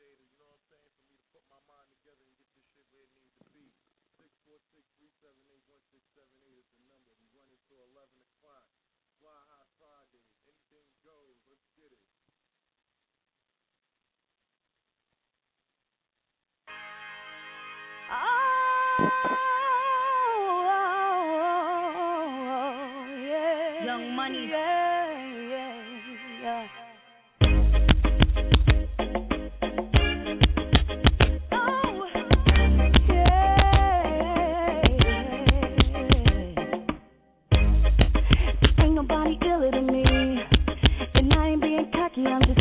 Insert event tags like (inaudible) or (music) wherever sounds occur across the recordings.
data, you know what I'm saying, for me to put my mind together and get this shit where it needs to be. 646-378-1678 is the number. We run until 11 o'clock. Fly High Fridays. Anything goes. Bonnie iller than me. And I ain't being cocky, I'm just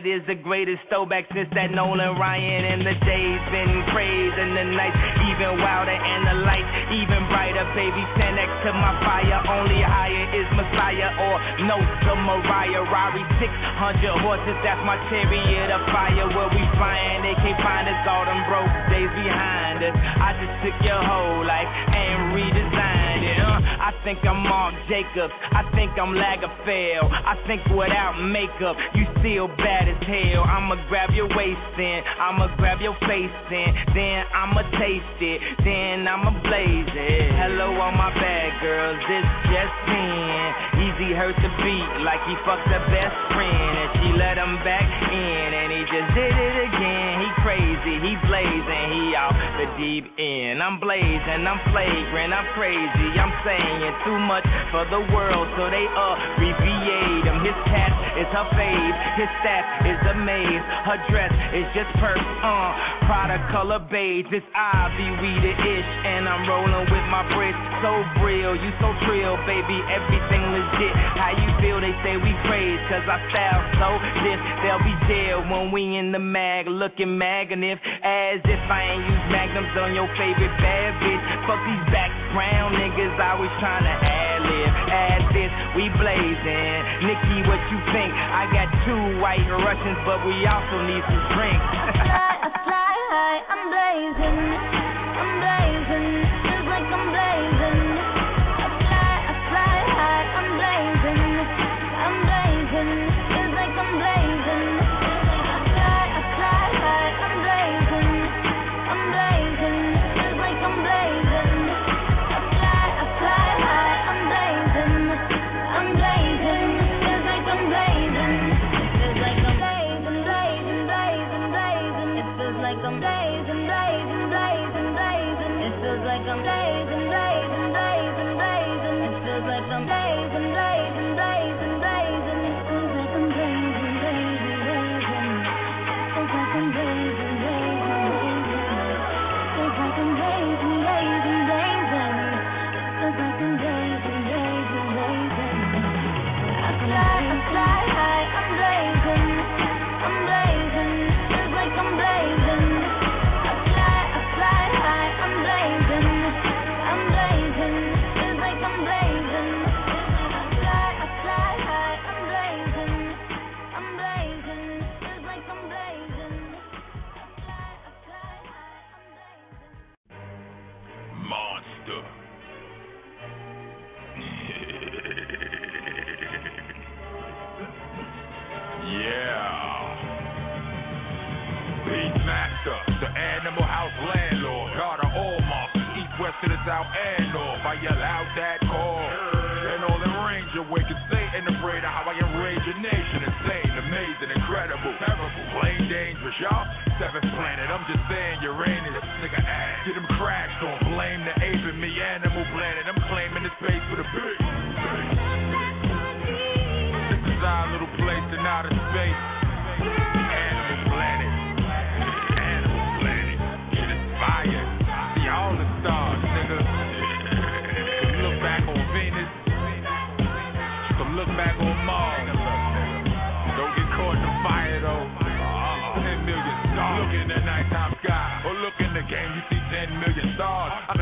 that is the greatest throwback since that Nolan Ryan. And the days been crazy and the nights even wilder and the lights even brighter. Baby, stand next to my fire. Only higher is Messiah or no to Mariah. Rari 600 horses, that's my chariot of fire. Where we flying, they can't find us. All them broke days behind us. I just took your whole life and redesigned I think I'm Marc Jacobs. I think I'm Lagerfeld. I think without makeup, you still bad as hell. I'ma grab your waist in, I'ma grab your face in, then I'ma taste it, then I'ma blaze it. Hello, all my bad girls, this just in. Easy hurt the beat like he fucked her best friend, and she let him back in, and he just did it again. He crazy, he blazing, he out the deep end. I'm blazing, I'm flagrant, I'm crazy, I'm saying too much for the world, so they abbreviate him. His cat is her fave, his staff is a maze, her dress is just perp, uh, product color beige, it's Ivy, we the ish, and I'm rolling with my bricks, so real, you so trill, baby, everything legit. How you feel? They say we crazy, cause I style so this, they'll be jail when we in the mag, looking magnific, as if I ain't use magnums on your favorite bad bitch. Fuck these background niggas, always trying to ad lib, add this, we blazing. Nicki, what you think? I got two white Russians, but we also need some drinks. fly, I fly high, I'm blazing, I'm blazing, feels like I'm blazing.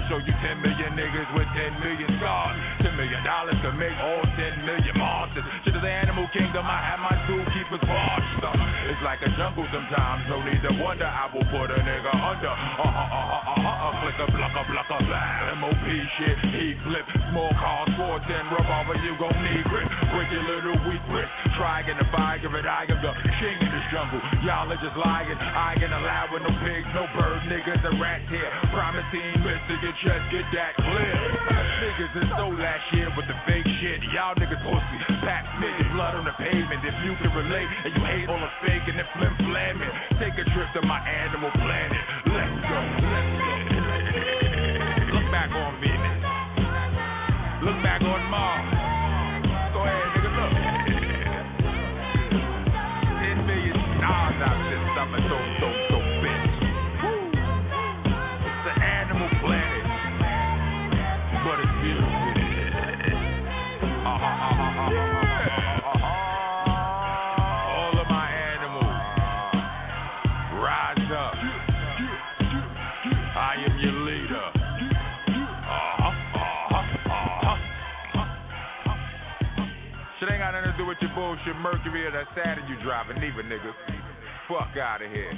Show you ten million niggas with ten million scars. Ten million dollars to make all ten million monsters. To the animal kingdom, I have my zookeepers watched. It's like a jungle sometimes, no need to wonder. I will put a nigga under. Uh huh, uh huh, uh huh, uh flicker, blucker, blucker, blah. MOP shit, heat flip, small cars, 410 revolver, you gon' need grip. Break your little weak grip. Try again the fire, give it, I am the king in this jungle. Y'all are just lying. I ain't allowed with no pigs, no birds, niggas, and rats here. Promising, mister, your chest, get that clear. Niggas is so last year with the fake shit. Y'all niggas pussy. Pat Smith, blood on the pavement. If you can relate and you hate all the fake and the flim flamming, take a trip to my animal planet. Let's go, Look back on Mars. Go ahead, nigga, look. Ten million stars out this summer, so, so, with your bullshit Mercury or that Saturn you driving, neither, nigga. Fuck out of here.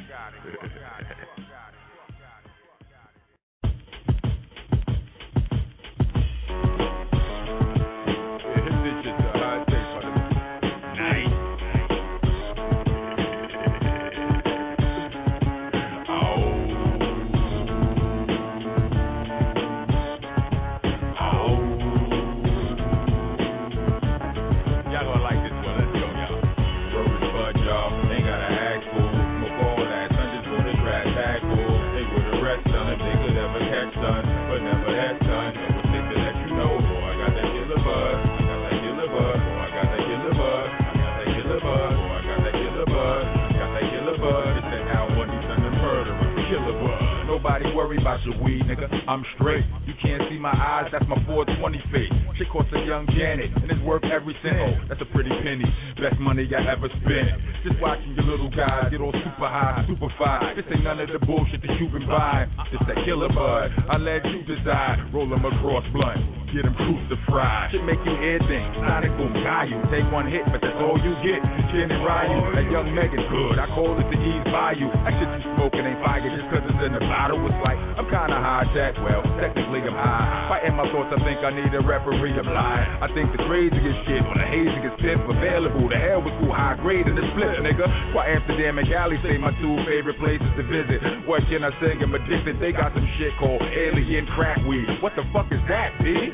About your weed, nigga. I'm straight. You can't see my eyes, that's my 420 face. Shit costs a young Janet, and it's worth every cent. Oh, that's a pretty penny. Best money I ever spent. Just watching your little guys get all super high, super fine. This ain't none of the bullshit that you've been buying. This that killer bud. I let you decide. Roll Roll 'em across blunt. Get Get 'em crucified. Should make you hear things. Sonic boom, guy you. Take one hit, but that's all you get. Chin and Ryu. That young Meagan Good. I call it the ease by you. That shit you smoking ain't fire just cause it's in the bottle. It's like, I'm kinda tech. Well, technically I'm high. Fighting my thoughts, I think I need a referee to blind. I think the craziest shit on the hazingest tip available. The hell was too high grade in the split, nigga. Why Amsterdam and Cali say my two favorite places to visit. What can I say? I'm addicted. They got some shit called alien crack weed. What the fuck is that, B?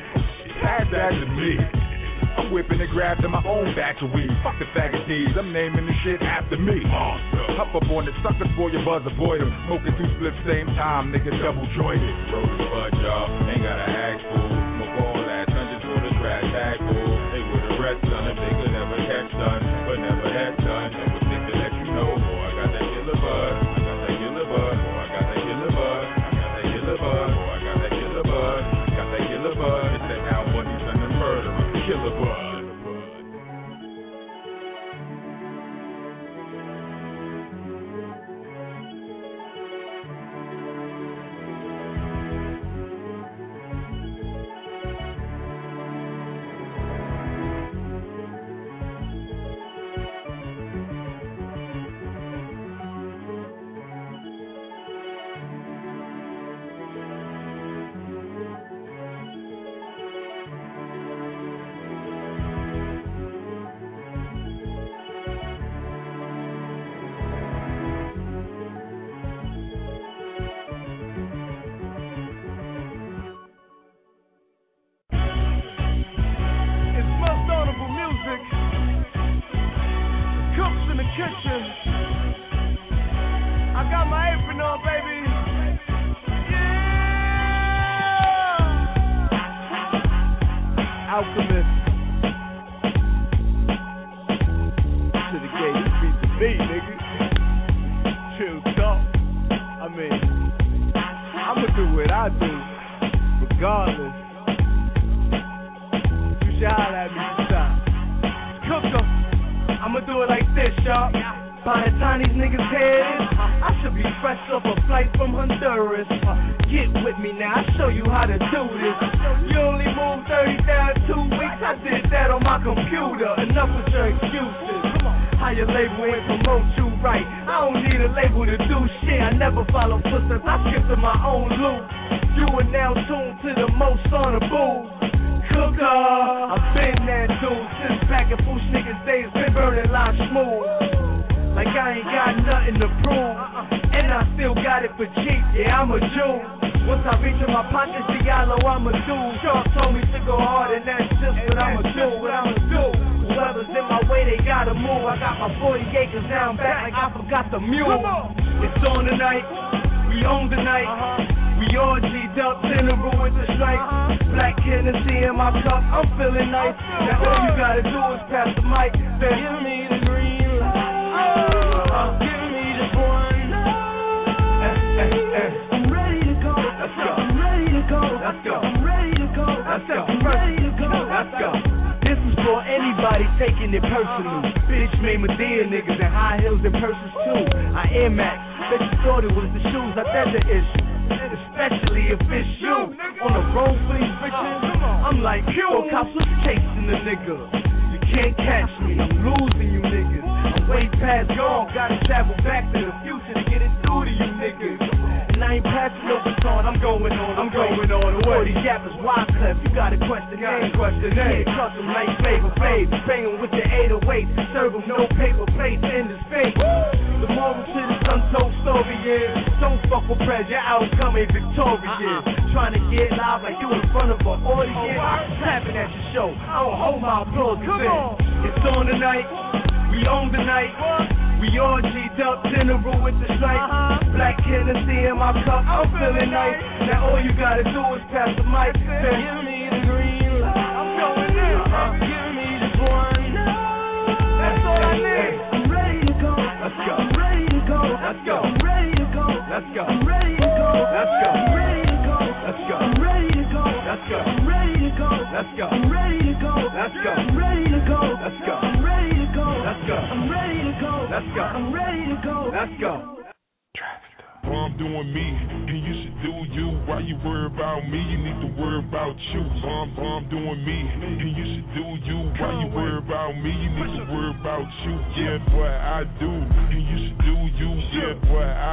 Pass that to me. I'm whipping and grabbing my own batch of weed. Fuck the faggot D's, I'm naming the shit after me. Monster. Hop up on the suckers for your buzz, avoid 'em. Smoking two spliffs same time, nigga, double jointed. Roll this bud, y'all. Ain't gotta ask for. Smoke all that, just for the trash tag for. They would arrest son if they could ever catch son,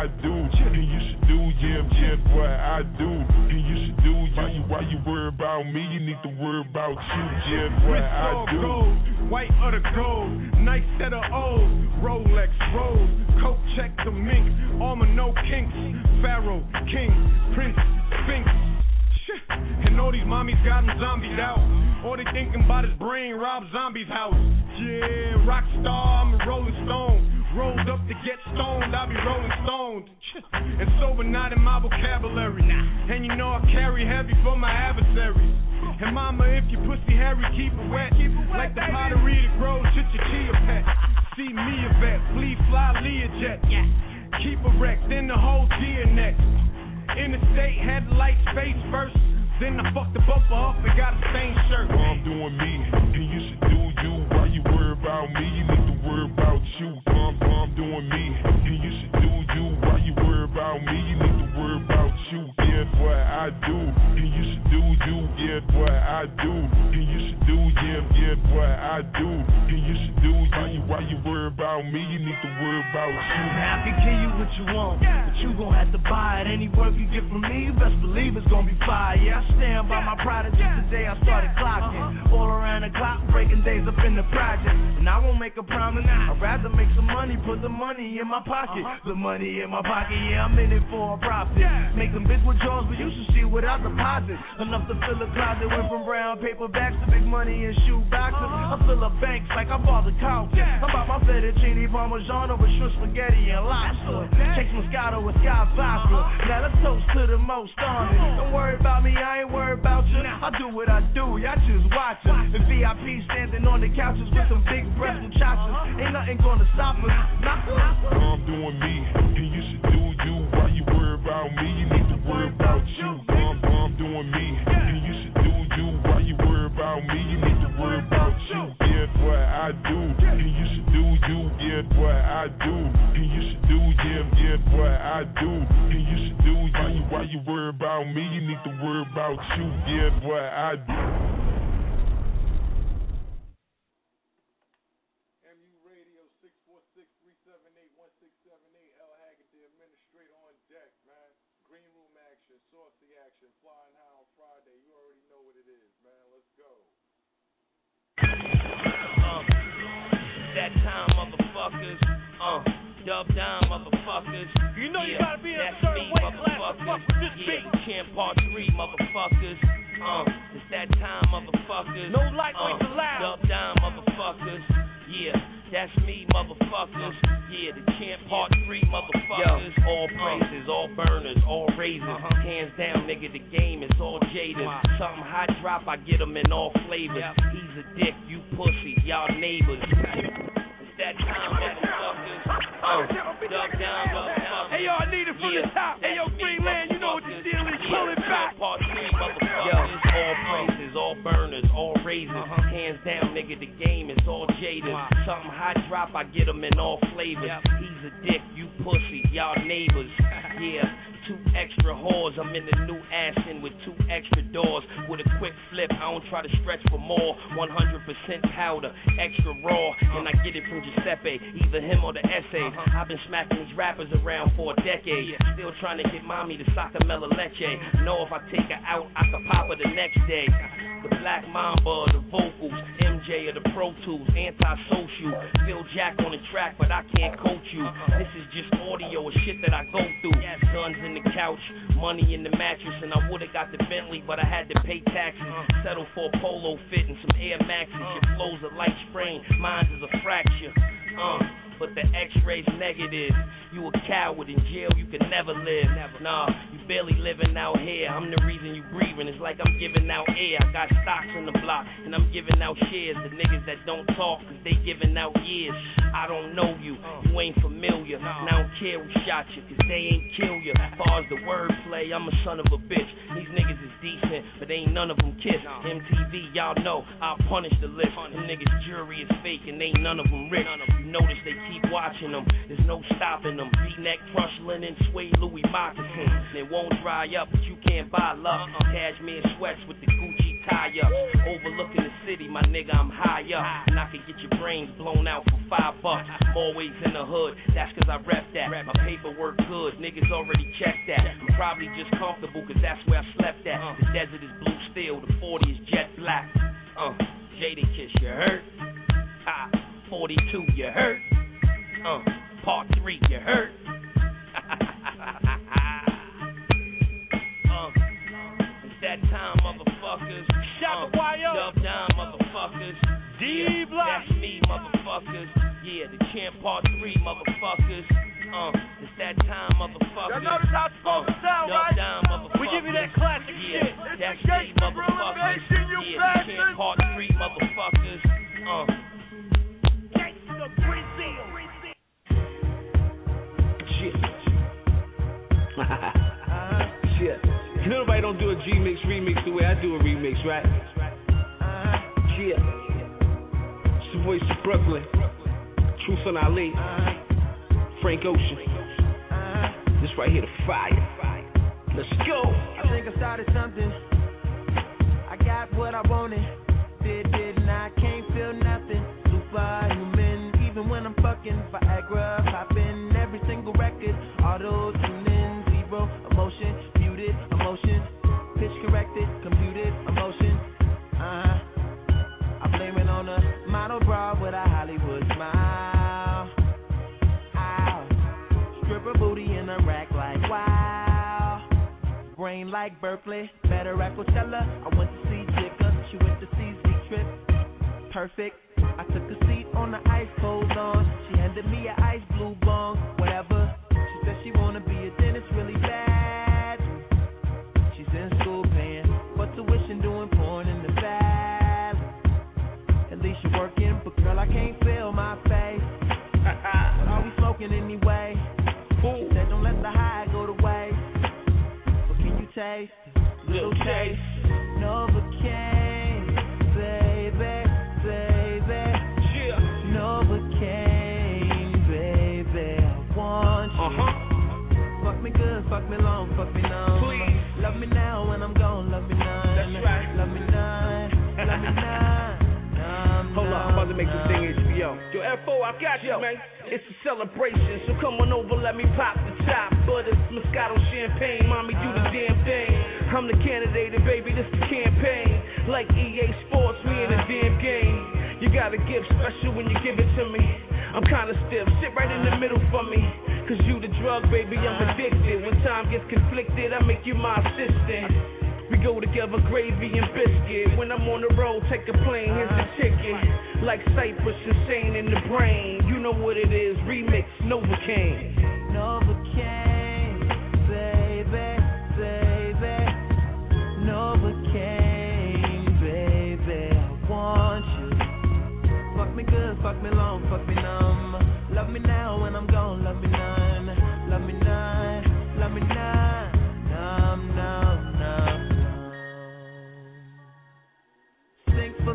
I do, and you should do yeah, yeah, what I do, and you should do you. Why you, why you worry about me? You need to worry about you. Yeah, what Wrist I do. gold, white or the gold, nice set of O's, Rolex rolls, coat check the mink, armor no kinks, Pharaoh, King, Prince, Sphinx. And all these mommies got him zombied out. All they thinking about his brain, Rob Zombie's house. Yeah, rock star, I'm a rolling stone. Rolled up to get stoned, I be rolling stoned. And sober not in my vocabulary. And you know I carry heavy for my adversaries. And mama, if you pussy hairy, keep it wet. Like the pottery that grows, shit your chia pet. See me a vet, flee fly Learjet. Keep a wreck, then the whole Gia next. In the state, had lights face first. Then I fucked the bumper up and got a stained shirt. Well, I'm doing me, and you should do you. Why you worry about me? You need to worry about you. I'm doing me, and you should do you. Why you worry about me? You need to worry about you. Yeah, what I do, and you should do you. Yeah, what I do, and you should do yeah, yeah, what I do, and you should do you. Why you, why you worry about me? You need to worry about you. Now I can give you what you want, but you gon' have to buy it. Any work you get from me, you best believe it's gonna be fire. Yeah, I stand by my prodigy today. I started clocking uh-huh. all around the clock, breaking days up in the project. And I won't make a promise. I'd rather make some money, put the money in my pocket. Uh-huh. The money in my pocket, yeah, I'm in it for a profit. Make them bitch withdrawals, but you should see without deposits. Enough to fill a closet. Went from brown paper bags to big money and shoe boxes. I fill up banks like I bought the couch. I'm about my fettuccine parmigiano with shrimp spaghetti and lobster. Chase Moscato with Scott vodka. Now let's toast to the most on it. Don't worry about me, I ain't worried about you. I do what I do, y'all just watching. The VIP standing on the couches with some big breasts and muchachos. Ain't nothing gonna stop us worry about you? I'm, I'm doing me, and you should do you. Why you worry about me? You need to worry about you. Yeah, what I do, and you should do you. Yeah, what I do, and you should do yeah, yeah, what I do, and you should do you. Why you worry about me? You need to worry about you. Yeah, what I do. Dub down, motherfuckers. You know you yeah, gotta be in a that's certain me, weight class to motherfuckers. fuck with this yeah, beat. champ part three, motherfuckers. Uh, it's that time, motherfuckers. No lightweights uh, allowed. Dub down, motherfuckers. Yeah, that's me, motherfuckers. Yeah, the champ part three, motherfuckers. Yo, all praises, all burners, all raises. Hands down, nigga, the game is all jaded. Something hot drop, I get 'em in all flavors. He's a dick, you pussy, y'all neighbors. That time, motherfuckers. Uh, dub down, motherfuckers. Hey, yo, I need it from Yeah, the top. Hey, yo, Greenland, you know what the deal is. Pull it back. Part three, motherfuckers. All praises, all burners, all raises. Hands down, nigga, the game is all jaded. Something hot drop, I get 'em in all flavors. He's a dick, you pussy, y'all neighbors. (laughs) Yeah. Two extra whores, I'm in the new Aston with two extra doors. With a quick flip, I don't try to stretch for more. 100% powder, extra raw, and I get it from Giuseppe, either him or the essay. Uh-huh. I've been smacking these rappers around for a decade, still trying to get mommy to Sacamela Leche. Know if I take her out, I can pop her the next day. The Black Mamba, the vocals, MJ of the Pro Tools, anti-social. Phil Jack on the track, but I can't coach you. This is just audio of shit that I go through. Guns in the couch, money in the mattress, and I would've got the Bentley, but I had to pay taxes. Settle for a polo fit and some Air Maxes. Your flow's a light sprain, mine's is a fracture. Uh, but the X-ray's negative. You a coward in jail, you can never live. Nah, you barely living out here. I'm the reason you breathing. It's like I'm giving out air. I got stocks on the block, and I'm giving out shares to niggas that don't talk, cause they giving out years. I don't know you, you ain't familiar. And I don't care who shot you, cause they ain't kill you. As far as the wordplay, I'm a son of a bitch. These niggas is decent, but ain't none of them kiss. MTV, y'all know, I'll punish the list. Them niggas jury is fake, and ain't none of them rich. You notice they keep watching them, there's no stopping them. V-neck, crush linen, suede Louis moccasin. (laughs) Won't dry up, but you can't buy luck. Cashmere sweats with the Gucci tie up. Overlooking the city, my nigga, I'm high up. And I can get your brains blown out for five bucks. I'm always in the hood, that's cause I rep that. My paperwork good, niggas already checked that. I'm probably just comfortable cause that's where I slept at. The desert is blue steel, the 40 is jet black. Uh, Jadakiss, you hurt? Ha, 42, you hurt? Uh, part 3, you hurt? Uh, it's that time, motherfuckers. Shout uh, YO. Dub down, motherfuckers. D Block. That's me, motherfuckers. Yeah, the champ part 3, motherfuckers. Uh, it's that time, motherfuckers. Y'all notice how it's supposed to sound, right? down, motherfuckers. We give you that classic yeah, shit. That's It's the me, motherfuckers. you yeah, the champ part 3, motherfuckers. Uh. Gangsta Brazil. Shit. (laughs) Shit. You nobody don't do a G mix remix the way I do a remix, right? Uh-huh. Yeah. It's your voice of Brooklyn. Truth on Ali. Uh-huh. Frank Ocean. Uh-huh. This right here, the fire. Let's go. I think I started something. I got what I wanted. Did, didn't I? Can't feel nothing. Superhuman, even when I'm fucking Viagra. Popping Like Berkeley, better at Coachella. I went to see Jigga, she went to see Z Trip. Perfect. I took a seat on the ice cold lawn. She handed me an ice blue bong, whatever. She said she wanna be a dentist really bad. She's in school paying for tuition, doing porn in the valley. At least you're working, but girl I can't feel my face. (laughs) are we smoking anyway? Taste? Little taste. Novocaine, Yo, I got you, man. It's a celebration, so come on over, let me pop the top. But it's Moscato champagne, mommy, do the damn thing. I'm the candidate, and baby, this the campaign. Like EA Sports, we in a damn game. You got a gift special when you give it to me. I'm kinda stiff, sit right in the middle for me. Cause you the drug, baby, I'm addicted. When time gets conflicted, I make you my assistant. We go together, gravy and biscuit. When I'm on the road, take a plane, here's the ticket. Like Cypress, insane in the brain. You know what it is, remix, Novocaine. Novocaine, baby, baby. Novocaine, baby. I want you. Fuck me good, fuck me long, fuck me numb. Love me now when I'm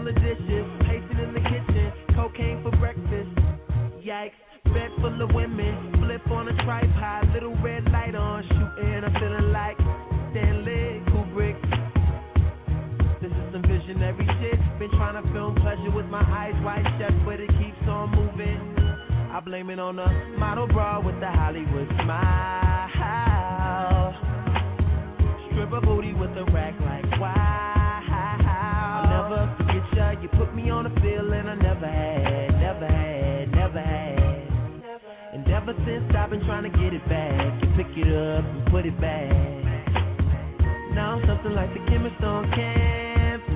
of dishes, pacing in the kitchen. Cocaine for breakfast. Yikes. Bed full of women, flip on a tripod, little red light on, shooting. I'm feeling like Stanley Kubrick. This is some visionary shit. Been trying to film pleasure with my eyes wide shut, but it keeps on moving. I blame it on the model bra with the Hollywood smile. Stripper booty with a rack You put me on a feeling I never had, never had, never had. And ever since I've been trying to get it back, you pick it up and put it back. Now I'm something like the chemist on campus,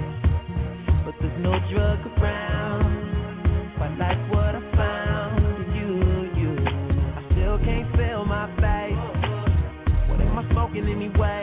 but there's no drug around. But I like what I found in you, you. I still can't feel my face. What am I smoking anyway?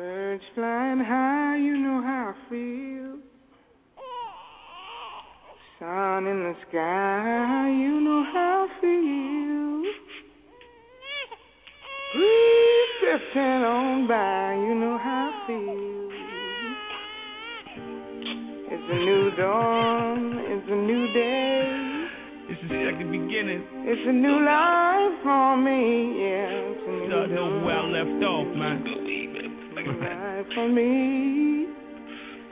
Birds flying high, you know how I feel. Sun in the sky, you know how I feel. Breeze drifting on by, you know how I feel. It's a new dawn, it's a new day. It's the second beginning. It's a new life for me, yeah. It's a new Start know where I left off, man. For me.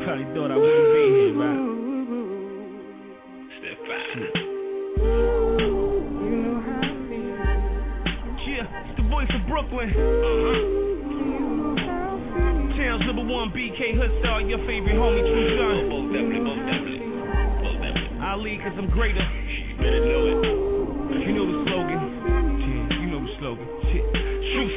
Probably thought I wouldn't be here, right? Step five. Yeah, it's the voice of Brooklyn. Uh-huh. Town's number one BK Hood star, your favorite homie, True. Most definitely, most definitely. Most definitely. Ali, cause I'm greater. You better know it. You know the slogan. Yeah, you know the slogan.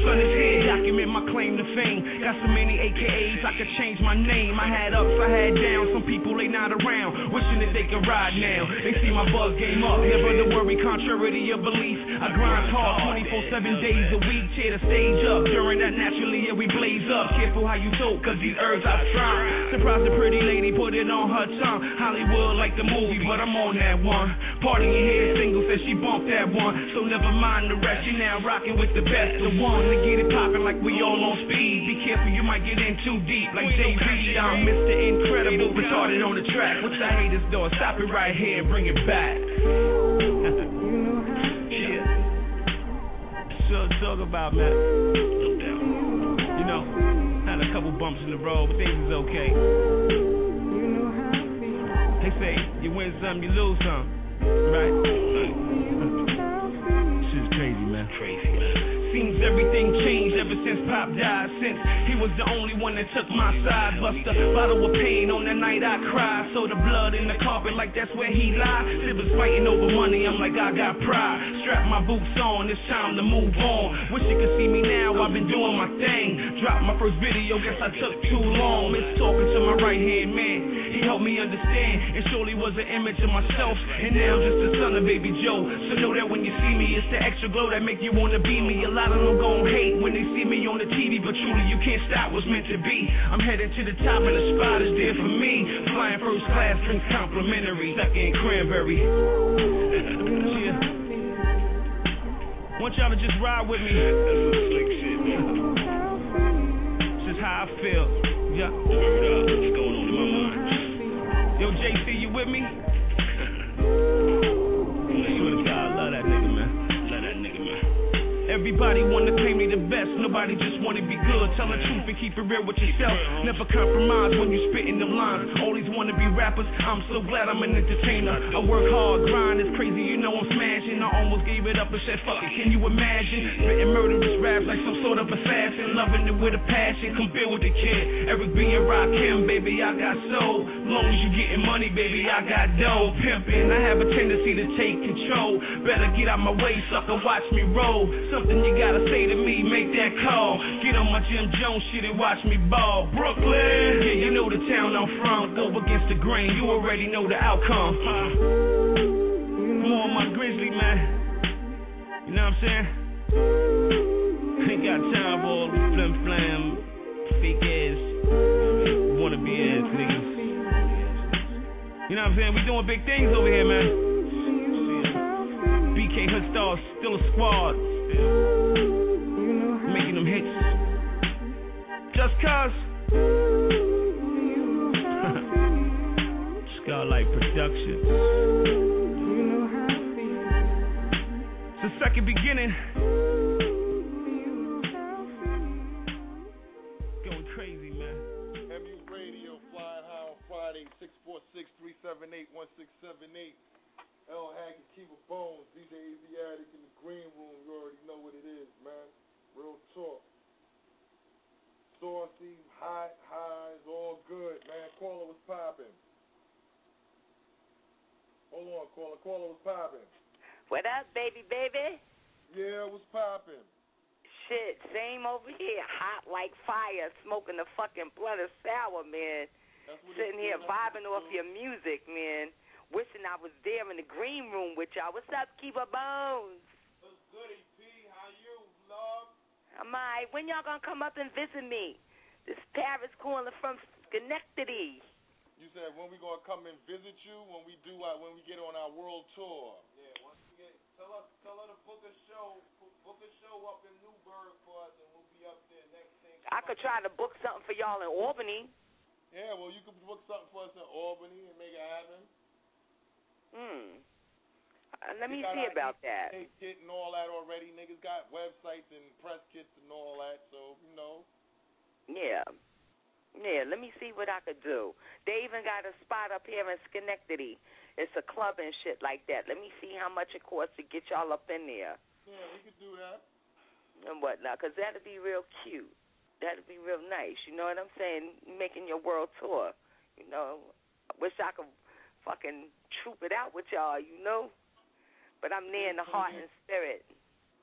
Son is here, document my claim to fame. Got so many AKAs, I could change my name. I had ups, I had downs. Some people they not around, wishing that they could ride now. They see my buzz game up, never to worry, contrary to your belief. I grind hard 24 7 days a week, tear the stage up. During that, naturally, yeah, we blaze up. Careful how you talk, cause these herbs I try. Surprise the pretty lady, put it on her tongue. Hollywood like the movie, but I'm on that one. Party in here, single says she bumped that one. So never mind the rest, you now rocking with the best of one. To get it poppin' like we all on speed. Be careful, you might get in too deep. Like Jay Z, I'm Mr. Incredible, retarded on the track. What's the haters doing? Stop it right here and bring it back. (laughs) yeah. So talk about, man. You know, had a couple bumps in the road, but things is okay. They say you win some, you lose some, right? Crazy, man. Crazy, man. Seems everything changed ever since Pop died. Since he was the only one that took my side. Bust a bottle of pain on the night I cried. So the blood in the carpet like that's where he lied. Siblings fighting over money, I'm like I got pride. Strap my boots on, it's time to move on. Wish you could see me now, I've been doing my thing. Dropped my first video, guess I took too long. Miss talking to my right hand man. He helped me understand. It surely was an image of myself. And now I'm just the son of baby Joe. So know that when you see me, it's the extra glow that make you wanna be me. A lot of them gon' hate when they see me on the TV, but truly you can't stop what's meant to be. I'm headed to the top and the spot is there for me. Flying first class, drinks complimentary. Stuck in cranberry. (laughs) yeah. Want y'all to just ride with me. That's some slick shit. This is how I feel. Yeah. Yo, JC, you with me? Everybody wanna claim me the best, nobody just wanna be good. Tell the truth and keep it real with yourself. Never compromise when you spitting them lines. These wanna be rappers, I'm so glad I'm an entertainer. I work hard, grind is crazy, you know I'm smashing. I almost gave it up and said fuck it, can you imagine? Spitting murderous raps like some sort of assassin, loving it with a passion. Come build with the kid. Eric B and Rakim, baby, I got soul. Long as you getting money, baby, I got dough. Pimping, I have a tendency to take control. Better get out my way, sucker, watch me roll. Something you gotta say to me, make that call. Get on my Jim Jones shit and watch me ball. Brooklyn, yeah, you know the town I'm from. Go against the grain, you already know the outcome. More on my grizzly, man. You know what I'm saying? Ain't got time for all the flim flam, fake ass, wanna ass niggas. You know what I'm saying? We doing big things over here, man. BK Hood Stars, still a squad. Making them hits. Just cause. (laughs) Skylight Productions. It's the second beginning. Going crazy, man. MU Radio, flying high on Friday, 646-378-1678. L. Haggood, Keeper Bones, DJ Asiatic in the green room. You already know what it is, man. Real talk. Saucy, hot, highs, all good, man. Caller was popping. Hold on, caller. Caller was popping. What up, baby, baby? Yeah, it was popping. Shit, same over here. Hot like fire, smoking the fucking blood of sour, man. Sitting here vibing off your music, man. Wishing I was there in the green room with y'all. What's up, Keeper Bones? What's good, EP? How you, love? Am I? When y'all gonna come up and visit me? This Paris calling from Schenectady. You said when we gonna come and visit you when we do our, when we get on our world tour. Yeah, once we get tell us tell her to book a show book a show up in Newburgh for us and we'll be up there next thing. I could try to book something for y'all in Albany. Yeah, well you could book something for us in Albany and make it happen. Hmm. Uh, let me see about that. Kit and all that already. Niggas got websites and press kits and all that, so you know. Yeah. Yeah, let me see what I could do. They even got a spot up here in Schenectady. It's a club and shit like that. Let me see how much it costs to get y'all up in there Yeah, we could do that. and whatnot, 'cause that'd be real cute. That'd be real nice. You know what I'm saying? Making your world tour. You know, I wish I could fucking troop it out with y'all, you know? But I'm there in the heart and spirit.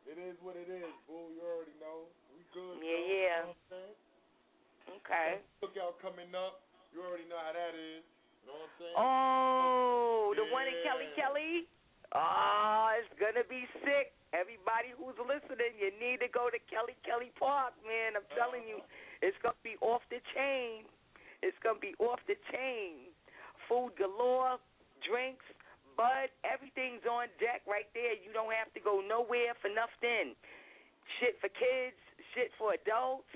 It is what it is, boo. You already know. We good. Yeah, though, yeah. You know what I'm saying? Okay. Cookout coming up. You already know how that is. You know what I'm saying? Oh, the one in Kelly Kelly? Oh, it's gonna be sick. Everybody who's listening, you need to go to Kelly Kelly Park, man. I'm telling you, uh-huh. it's gonna be off the chain. It's gonna be off the chain. Food galore, drinks, bud, everything's on deck right there. You don't have to go nowhere for nothing. Shit for kids, shit for adults.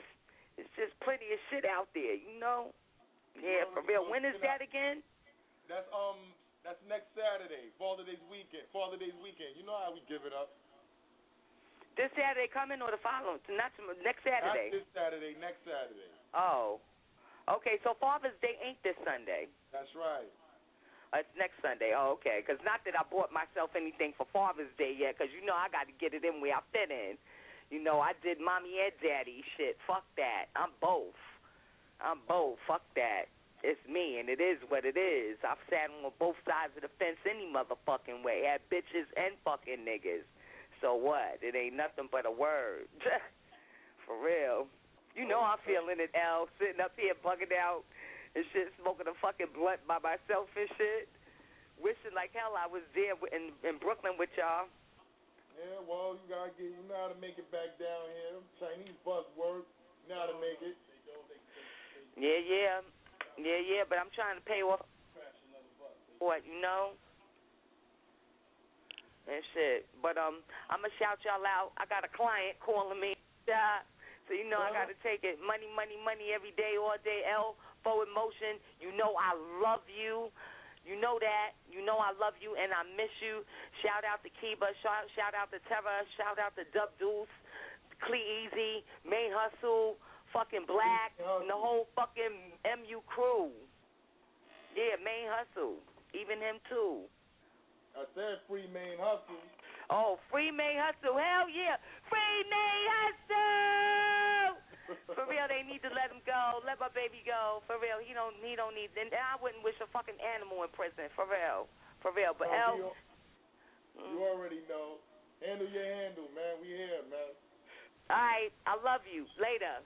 It's just plenty of shit out there, you know. Yeah, for real. When is that again? That's um that's next Saturday, Father Day's weekend. Father Day's weekend. You know how we give it up. This Saturday coming or the following? Not next Saturday. Not this Saturday, next Saturday. Oh, okay. So Father's Day ain't this Sunday. That's right. Uh, it's next Sunday. Oh, okay. 'Cause not that I bought myself anything for Father's Day yet, 'cause you know I got to get it in where I fit in. You know, I did mommy and daddy shit. Fuck that. I'm both. I'm both. Fuck that. It's me, and it is what it is. I've sat on both sides of the fence any motherfucking way. Had bitches and fucking niggas. So what? It ain't nothing but a word. (laughs) For real. You know I'm feeling it, L. Sitting up here bugging out and shit, smoking a fucking blunt by myself and shit. Wishing like hell I was there in, in Brooklyn with y'all. Yeah, well, you gotta get, you know how to make it back down here. Chinese bus work, you know how to make it. Yeah, yeah. Yeah, yeah, but I'm trying to pay off what, you know? And shit. But um I'ma shout y'all out. I got a client calling me. So you know I gotta take it. Money, money, money every day, all day. L forward motion. You know I love you. You know that. You know I love you and I miss you. Shout out to Kiba. Shout, shout out to Terra. Shout out to Dub Deuce. Clee Easy. Main Hustle. Fucking Black. And the whole fucking MU crew. Yeah, Main Hustle. Even him too. I said free main hustle. Oh, free May Hustle. Hell yeah. Free May Hustle. (laughs) For real, they need to let him go. Let my baby go. For real, he don't he don't need and I wouldn't wish a fucking animal in prison. For real. For real. But Oh, L you, mm. you already know. Handle your handle, man. We here, man. all right, I love you. Later.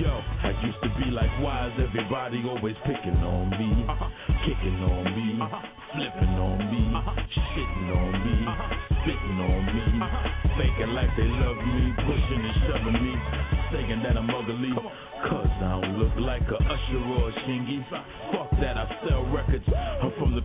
Yo, I used to be like, why is everybody always picking on me? Uh-huh. Kicking on me, uh-huh. flipping on me, uh-huh. shitting on me, spitting on me, faking like they love me, pushing and shoving me, saying that I'm ugly, cause I don't look like a usher or a shingy. Fuck that, I sell records, I'm from the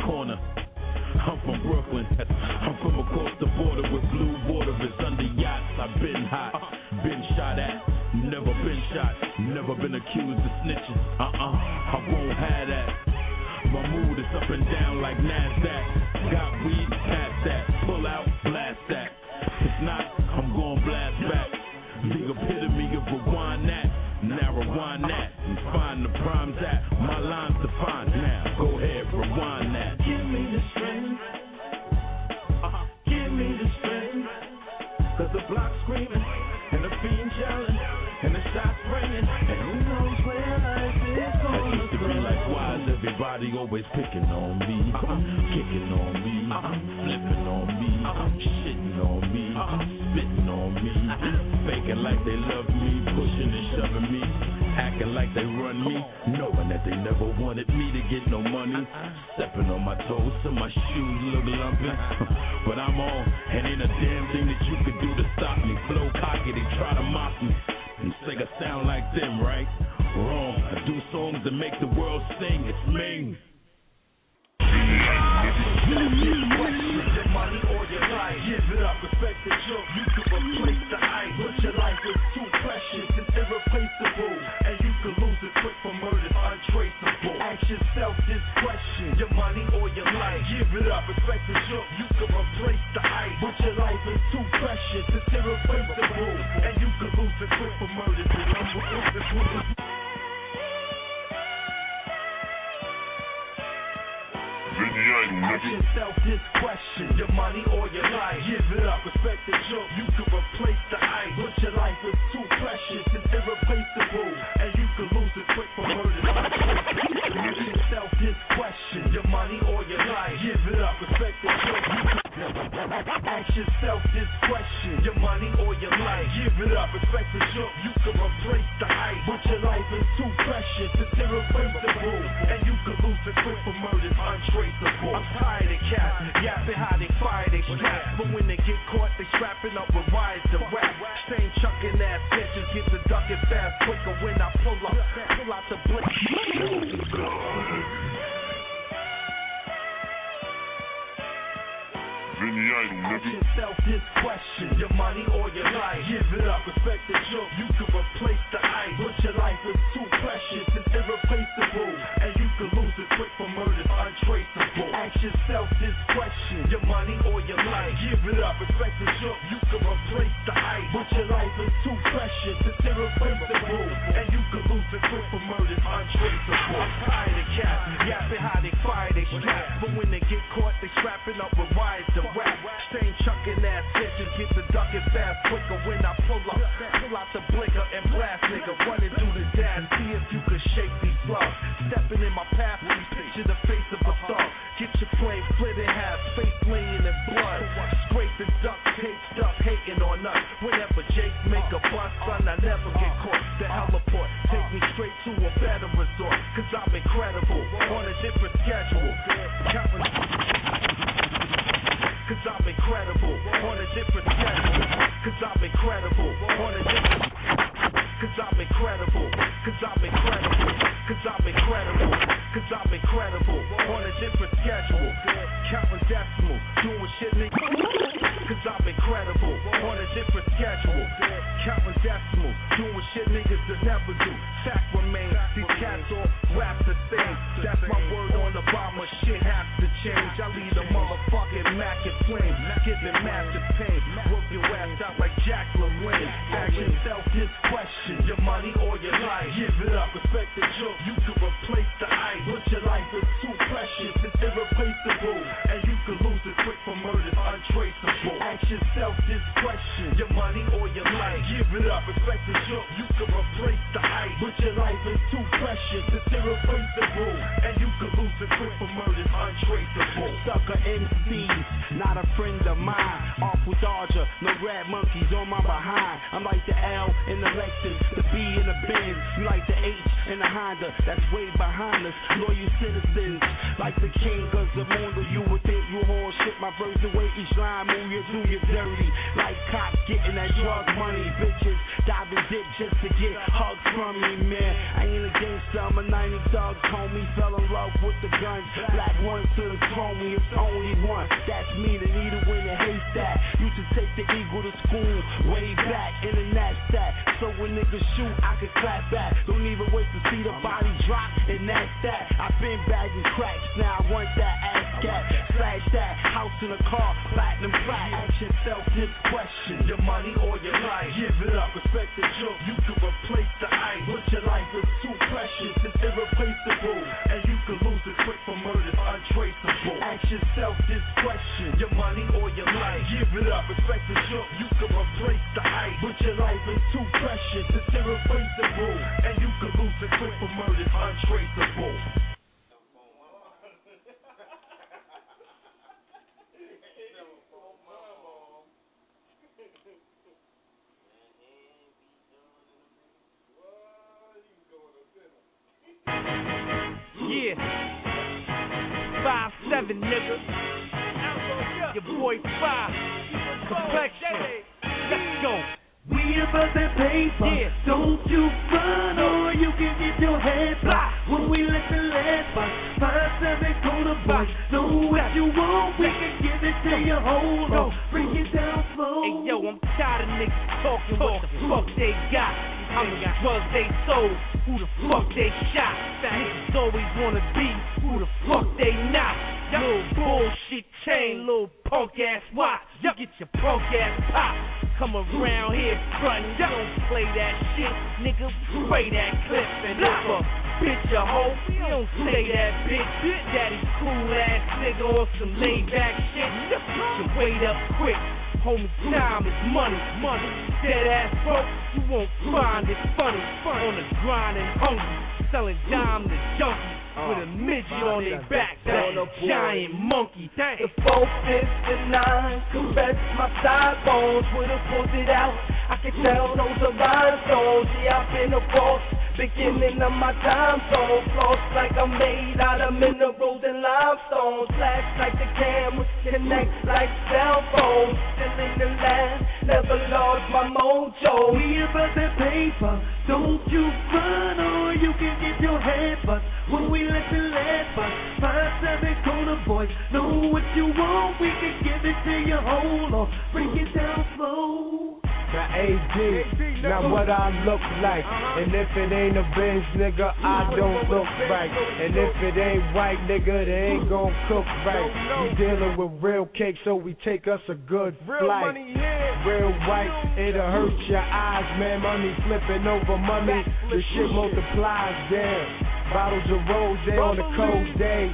decimal, doing shit niggas that never do. Fact remains, these cats all rap the same. That's my word on the bomb, shit has to change. I lead a motherfucking Mac in flames, giving massive pain. Work your ass out like Jack LaLanne. Ask yourself this question: your money or your life? Give it up, respect the joke. You can replace the ice, but your life is too precious. It's irreplaceable, yourself this question: your money or your life? Give it up, respect the joke. You can replace the ice, but your life is too precious. It's irreplaceable, and you can lose it quick for murders untraceable. Sucker MCs, not a friend of mine. Artful Dodger, no red monkeys on my behind. I'm like the L in the Lexus, the B in the Benz. You like the H in the Honda, that's way behind us. Loyal citizens, like the king of Zamunda. You would think you haul shit my verse away each line. Move you do you dirty. Like cops getting that drug money. Bitches just to get hugs from me, man. I ain't a gangster, I'm a 90 dog, homie. Fell in love with the guns. Black ones to the chrome, it's only one. That's me, the needle in the haystack. To take the eagle to school, way back in the knapsack. So when niggas shoot, I can clap back. Don't even wait to see the body drop, and that's that. I've been bagging cracks, now I want that ass cat. Slash that, house in a car, platinum flat. Ask yourself this question: your money or your life? Give it up, respect the joke. You can replace the ice, but your life is too precious. It's irreplaceable, and you can lose it quick for untraceable. Ask yourself this question: your money or your life? Give it up, respect the joke. You can replace the ice, but your life is too precious. It's irreplaceable, and you can lose it quick for murders untraceable. Yeah. Five seven nigga. Your boy five. Complexion. Let's go. We about that paper. Yeah. Don't you run or you can get your head blocked. When we let the lead bust, five seven corner boys. Know what you want, we can give it to you. On, bring it down slow. Hey yo, I'm tired of niggas talking what the fuck they got. Many drugs they sold? Who the fuck they shot? Niggas always wanna be who the fuck they not. Little bullshit chain, little punk ass watch. You get your punk ass pop. Come around here frontin', don't play that shit, nigga. Spray that clip and if a bitch a hoe, you don't say that bitch. Daddy cool ass nigga on some laid back shit. Just get your weight up quick. Homie, time is money, money. Dead ass broke, you won't find it funny. On the grind and hungry, selling dime to junkies uh, with a midget on their back. That's a giant monkey. The four, fifth, and nine caress my side bones with a pulled it out. I can tell those are rhinestones. Yeah, I've been a boss, beginning of my time zone. Floss like I'm made out of minerals and limestone. Flash like the cameras connect like cell phones. Still in the land, never lost my mojo. We about that paper, don't you run or you can get your head bust. When we let the lead bust, five seven corner boys know what you want. We can give it to you. Hold on, break it down slow. I AD. Now what I look like, and if it ain't a Benz, nigga, I don't look right. And if it ain't white, nigga, they ain't gon' cook right. We dealing with real cake, so we take us a good flight. Real white, it'll hurt your eyes, man. Money flipping over money, the shit multiplies, damn. Bottles of rose on the cold day.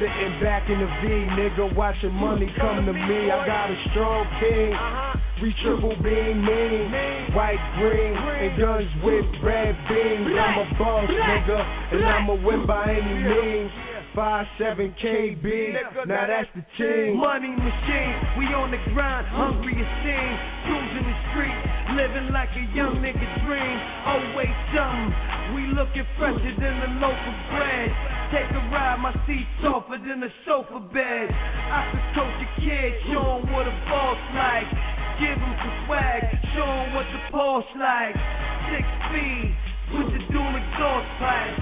Sitting back in the V, nigga, watching money come to me. I got a strong king. Uh-huh. We triple beam mean, white, green, and guns with red beams. I'm a boss, nigga, and I'ma win by any means. Five seven KB, now that's the team. Money machine, we on the grind, hungry as. Tools in the street, living like a young nigga dream. Always something, we looking fresher than the local bread. Take a ride, my seat softer than a sofa bed. I could coach a kid, show him what a boss like. Give him some swag, show him what the pulse like. Six feet, with the doom exhaust pipe.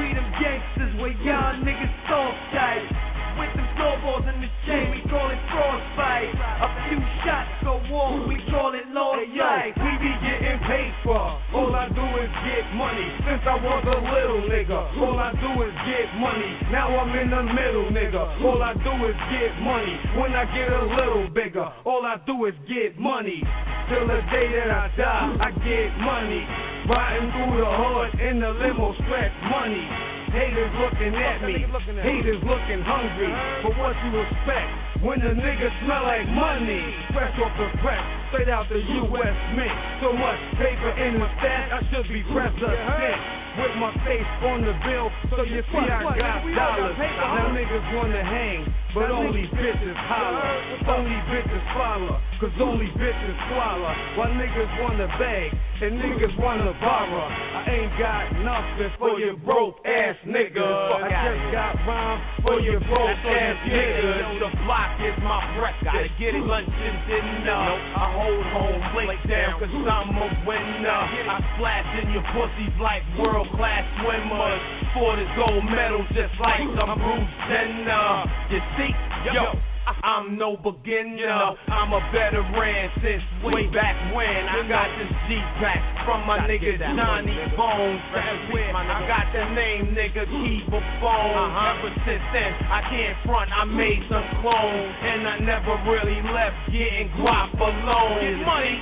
We them gangsters where y'all niggas soft tight. With them snowballs in the chain, we call it frostbite. A few shots go off, we call it lost life. we be getting paid for. All I do is get money. Since I was a little nigga, all I do is get money. Now I'm in the middle, nigga. All I do is get money. When I get a little bigger, all I do is get money. Till the day that I die, I get money. Riding through the hood in the limo, stretch money. Haters looking at me, haters looking hungry. Uh-huh. for what you expect when the niggas smell like money? Fresh off the press, straight out the U.S. Mint. So much paper in the stash, I should be president. With my face on the bill, so you see I got dollars. Now niggas wanna hang, but only bitches holler. Only bitches follow, cause only bitches swallow. While niggas wanna beg, and niggas wanna borrow. I ain't got nothing for your broke ass niggas. I just got rhymes for your broke ass niggas. The block is my breakfast. Gotta get it. Lunch and dinner. I hold home plate down cause I'm a winner. I splash in your pussies like world class swimmers. For this gold medal just like I'm Bruce Jenner. You see, yo. I'm no beginner, I'm a veteran since way back when. I got this G-Pack from my nigga Johnny Bones. That's where I got the name nigga Keep a Bone. Ever since then, I can't front, I made some clones. And I never really left getting guap alone. Get money.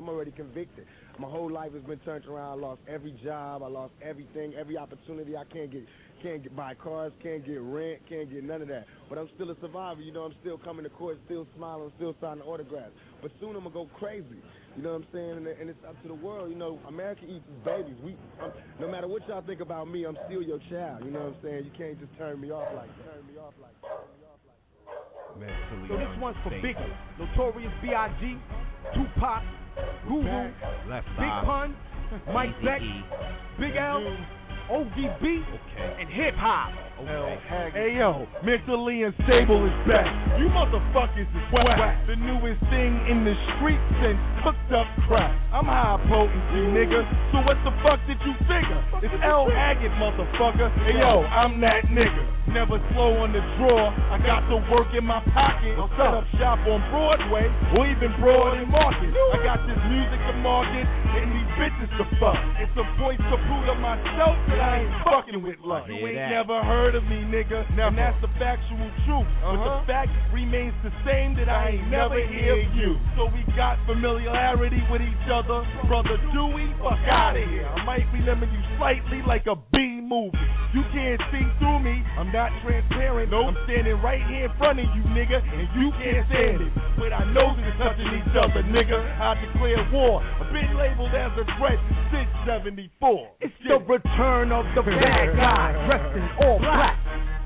I'm already convicted. My whole life has been turned around. I lost every job. I lost everything, every opportunity. I can't get, can't get buy cars, can't get rent, can't get none of that. But I'm still a survivor. You know, I'm still coming to court, still smiling, still signing autographs. But soon I'm gonna go crazy. You know what I'm saying? And, and it's up to the world. You know, America eats babies. We, I'm, no matter what y'all think about me, I'm still your child. You know what I'm saying? You can't just turn me off like that. Turn me off like that. So this one's for Biggie, Notorious B.I.G., Tupac, Guru, Left Big Pun, Mike Beck, Big L, ODB, and Hip Hop. Hey yo, mentally unstable is back. You motherfuckers is whack. The newest thing in the streets since cooked up crack. I'm high potency, nigga. So what the fuck did you figure? It's L Haggood, motherfucker. Hey yo, I'm that nigga. Never slow on the draw. I got the work in my pocket. I'll set up shop on Broadway or even Broad and Market. I got this music to market and these bitches to fuck. It's a point to prove to myself that I ain't fucking with luck. You ain't never heard of me, nigga. And that's the factual truth. But the uh-huh. fact remains the same that I ain't never hear you. So we got familiarity with each other. Brother Dewey, fuck out of here. I might be remember you slightly like a B movie. You can't see through me. I'm not transparent. I'm standing right here in front of you, nigga, and you can't stand it. But I know we're touching each other, nigga. I declare war. I've been labeled as a threat since 74. It's the return of the (laughs) bad guy, dressed in all black.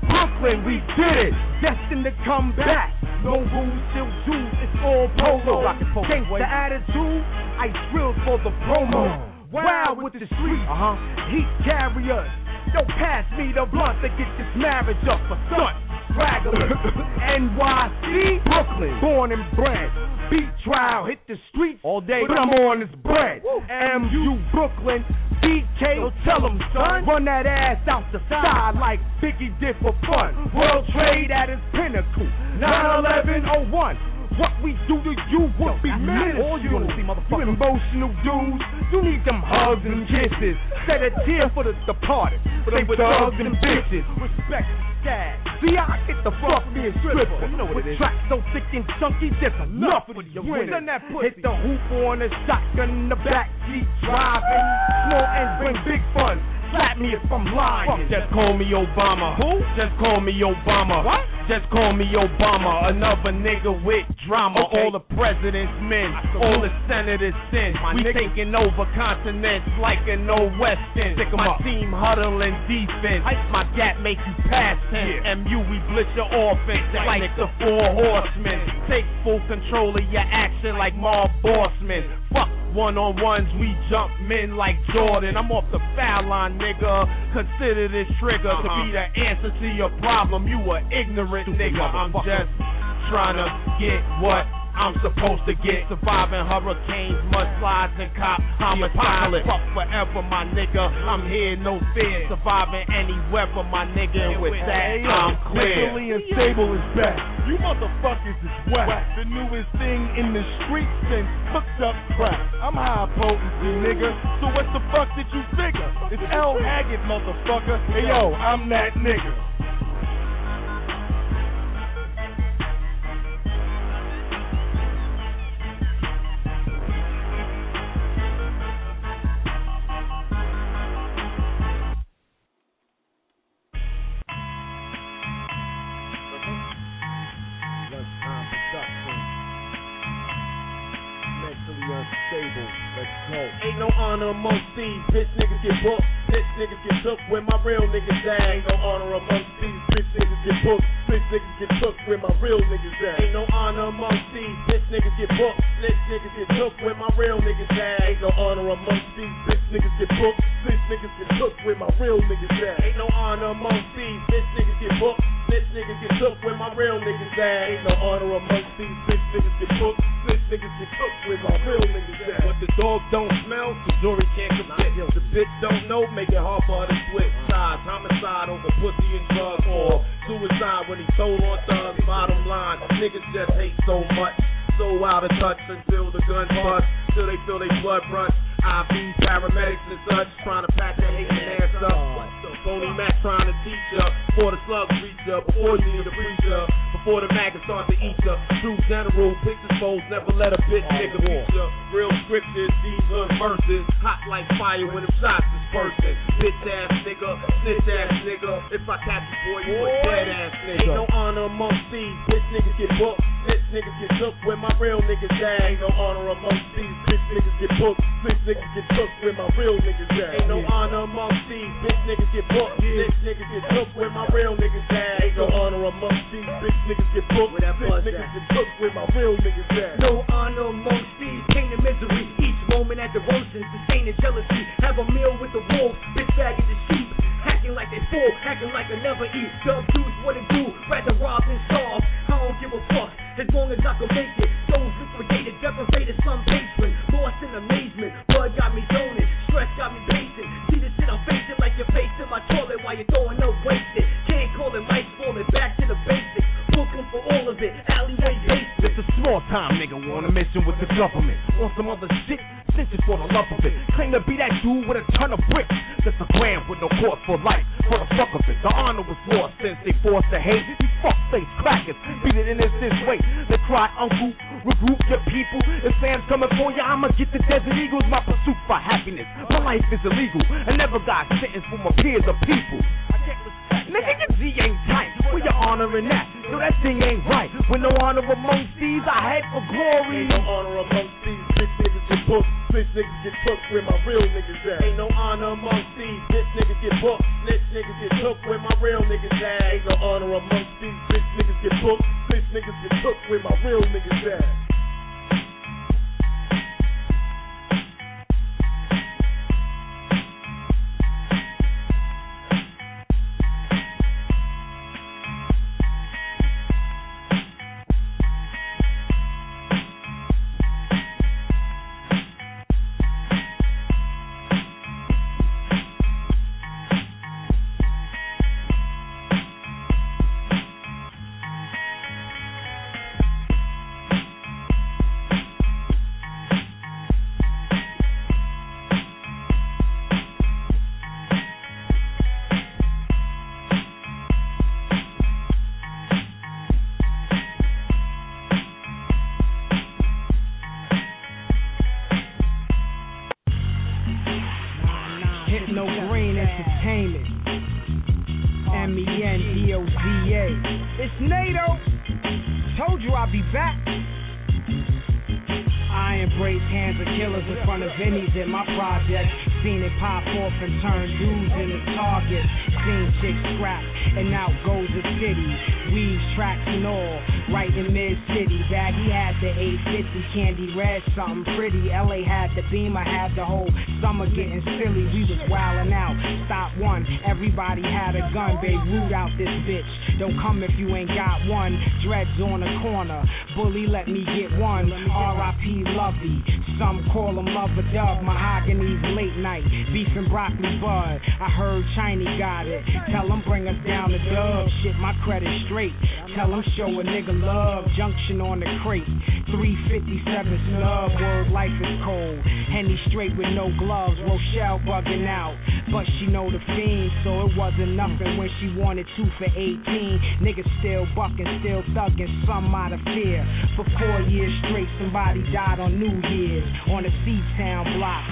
Brooklyn, we did it, destined to come back. No rules, still Jews, it's all polo. Change the attitude, I drilled for the promo. Wild with the street, uh-huh. heat carriers. Yo, pass me the blunt to get this marriage up for son. Stragglers, (laughs) NYC, Brooklyn, born and bred. Beat trial, hit the streets all day, but I'm on this bread. MU Brooklyn, BK, so tell them, son. Run that ass out the side like Biggie did for fun. World trade at its pinnacle. 9 11 01. What we do to you would be minuscule. You emotional dudes, you need them hugs and kisses. Set a tear for the departed, but they thugs and bitches. Respect dad. See, I get the fuck me a stripper. You know what it is. Tracks so thick and chunky, just enough for the winners. Hit the hoop on a shotgun in the backseat driving. Small ends bring big fun. Slap me if I'm lying. Just call me Obama. Who? Just call me Obama. What? Just call me Obama. Another nigga with drama. Okay. All the president's men. All the senators sin. My we nigga. taking over continents like an old western. Stick My up. team huddling defense. My gap make you pass tense. MU we blitz your offense like the four horsemen. Take full control of your action like Marv Bossman. Fuck one on ones, we jump men like Jordan. I'm off the foul line, nigga. Consider this trigger to be the uh-huh. answer to your problem. You a ignorant nigga. I'm just trying to get what I'm supposed to get. Surviving hurricanes, mudslides, and cop homicides. Fuck forever, my nigga. I'm here, no fear. Surviving any weather, my nigga. And with that, I'm clear. Mentally unstable is back. You motherfuckers is whack. The newest thing in the street since hooked up crack. I'm high potency, nigga. So what the fuck did you figure? It's L Haggood, motherfucker. Hey yo, I'm that nigga. Ain't no honor amongst these bitch niggas get booked. Bitch niggas get took where my real niggas at. Ain't no honor amongst these bitch niggas get booked. Bitch niggas get took where my real niggas at. Ain't no honor amongst these bitch niggas get booked. Bitch niggas get took where my real niggas at. Ain't no honor amongst these bitch niggas get booked. Bitch niggas get took where my real niggas at. Ain't no honor amongst these bitch niggas get booked. Bitch niggas get took where my real niggas at. Ain't no honor amongst these bitch niggas get booked. Bitch niggas get took where my real niggas at. What the dog don't smell, the jury can't commit. The bitch don't know, make it hard for her to switch sides. Homicide over pussy and drugs, or suicide when he told on thugs. Bottom line, niggas just hate so much. So out of touch until the guns bust, till they feel they blood rush. IV paramedics and such, trying to pack their hating ass up. Phony Mac trying to teach ya, before the slugs reach up, before you need a preacher, before the maggots start to eat ya. True general, pictures foes, never let a bitch nigga beat ya. Real scriptures, these hood verses, hot like fire when the shots is bursting. Bitch ass nigga, snitch ass nigga, if I catch you boy, you a dead ass nigga. Ain't no honor amongst these, bitch niggas get booked. Bitch niggas get took where my real niggas at. Ain't no honor amongst these, bitch niggas get booked. Bitch niggas get took where my real niggas at. Ain't no honor amongst these, bitch niggas get booked. Bitch niggas get took where my real niggas at. Ain't no honor amongst these, bitch niggas get booked. Bitch niggas get took where my real niggas at. No honor amongst these, pain and misery. Each moment at the roaches, disdain jealousy. Have a meal with the wolves, bitch bagging the sheep. Hacking like they full, hacking like I never eat. Dub dudes, what it do? Rather rob than starve. I don't give a fuck, as long as I can make it. Souls liquidated, deprivated, some patron. Lost in amazement, blood got me zoning. Stress got me pacing. See the shit I'm facing like you're facing my toilet while you're throwing up wasted. Small time nigga on a mission with the government. On some other shit, snitches for the love of it. Claim to be that dude with a ton of bricks. Just a gram with no cause for life. For the fuck of it. The honor was lost since they forced the hate. You fuck face crackers. Beat it in this this way. They cry, uncle, regroup your people. If fans coming for you, I'ma get the Desert Eagles. My pursuit for happiness. My life is illegal. I never got sentenced for my peers or people. Nigga, your G ain't tight. Where you honoring that? No, that thing ain't right. With no honor amongst these, I head for glory. Ain't no honor amongst these bitch niggas get booked. Bitch niggas get took where my real niggas at. Ain't no honor amongst these bitch niggas get booked. Bitch niggas get took where my real niggas at. Ain't no honor amongst these bitch niggas get booked. Bitch niggas get took where my real niggas at. Something pretty. LA I had the whole summer getting silly. We was wildin' out. Stop one, everybody had a gun. They root out this bitch. Don't come if you ain't got one. Dreads on the corner. Bully, let me get one. R.I.P. Lovey. Some call him Lover Dub. Mahogany's late night. Beef and broccoli bud. I heard Chinese got it. Tell him bring us down the dub. Shit, my credit straight. Tell him show a nigga love. Junction on the crate. 357 snub. Word life is cold. Henny straight with no gloves. Rochelle bugging out. But she know the fiend, so it wasn't nothing when she wanted two for 18. Niggas still bucking, still thugging, some out of fear. For four years straight, somebody died on New Year's on the C-Town block.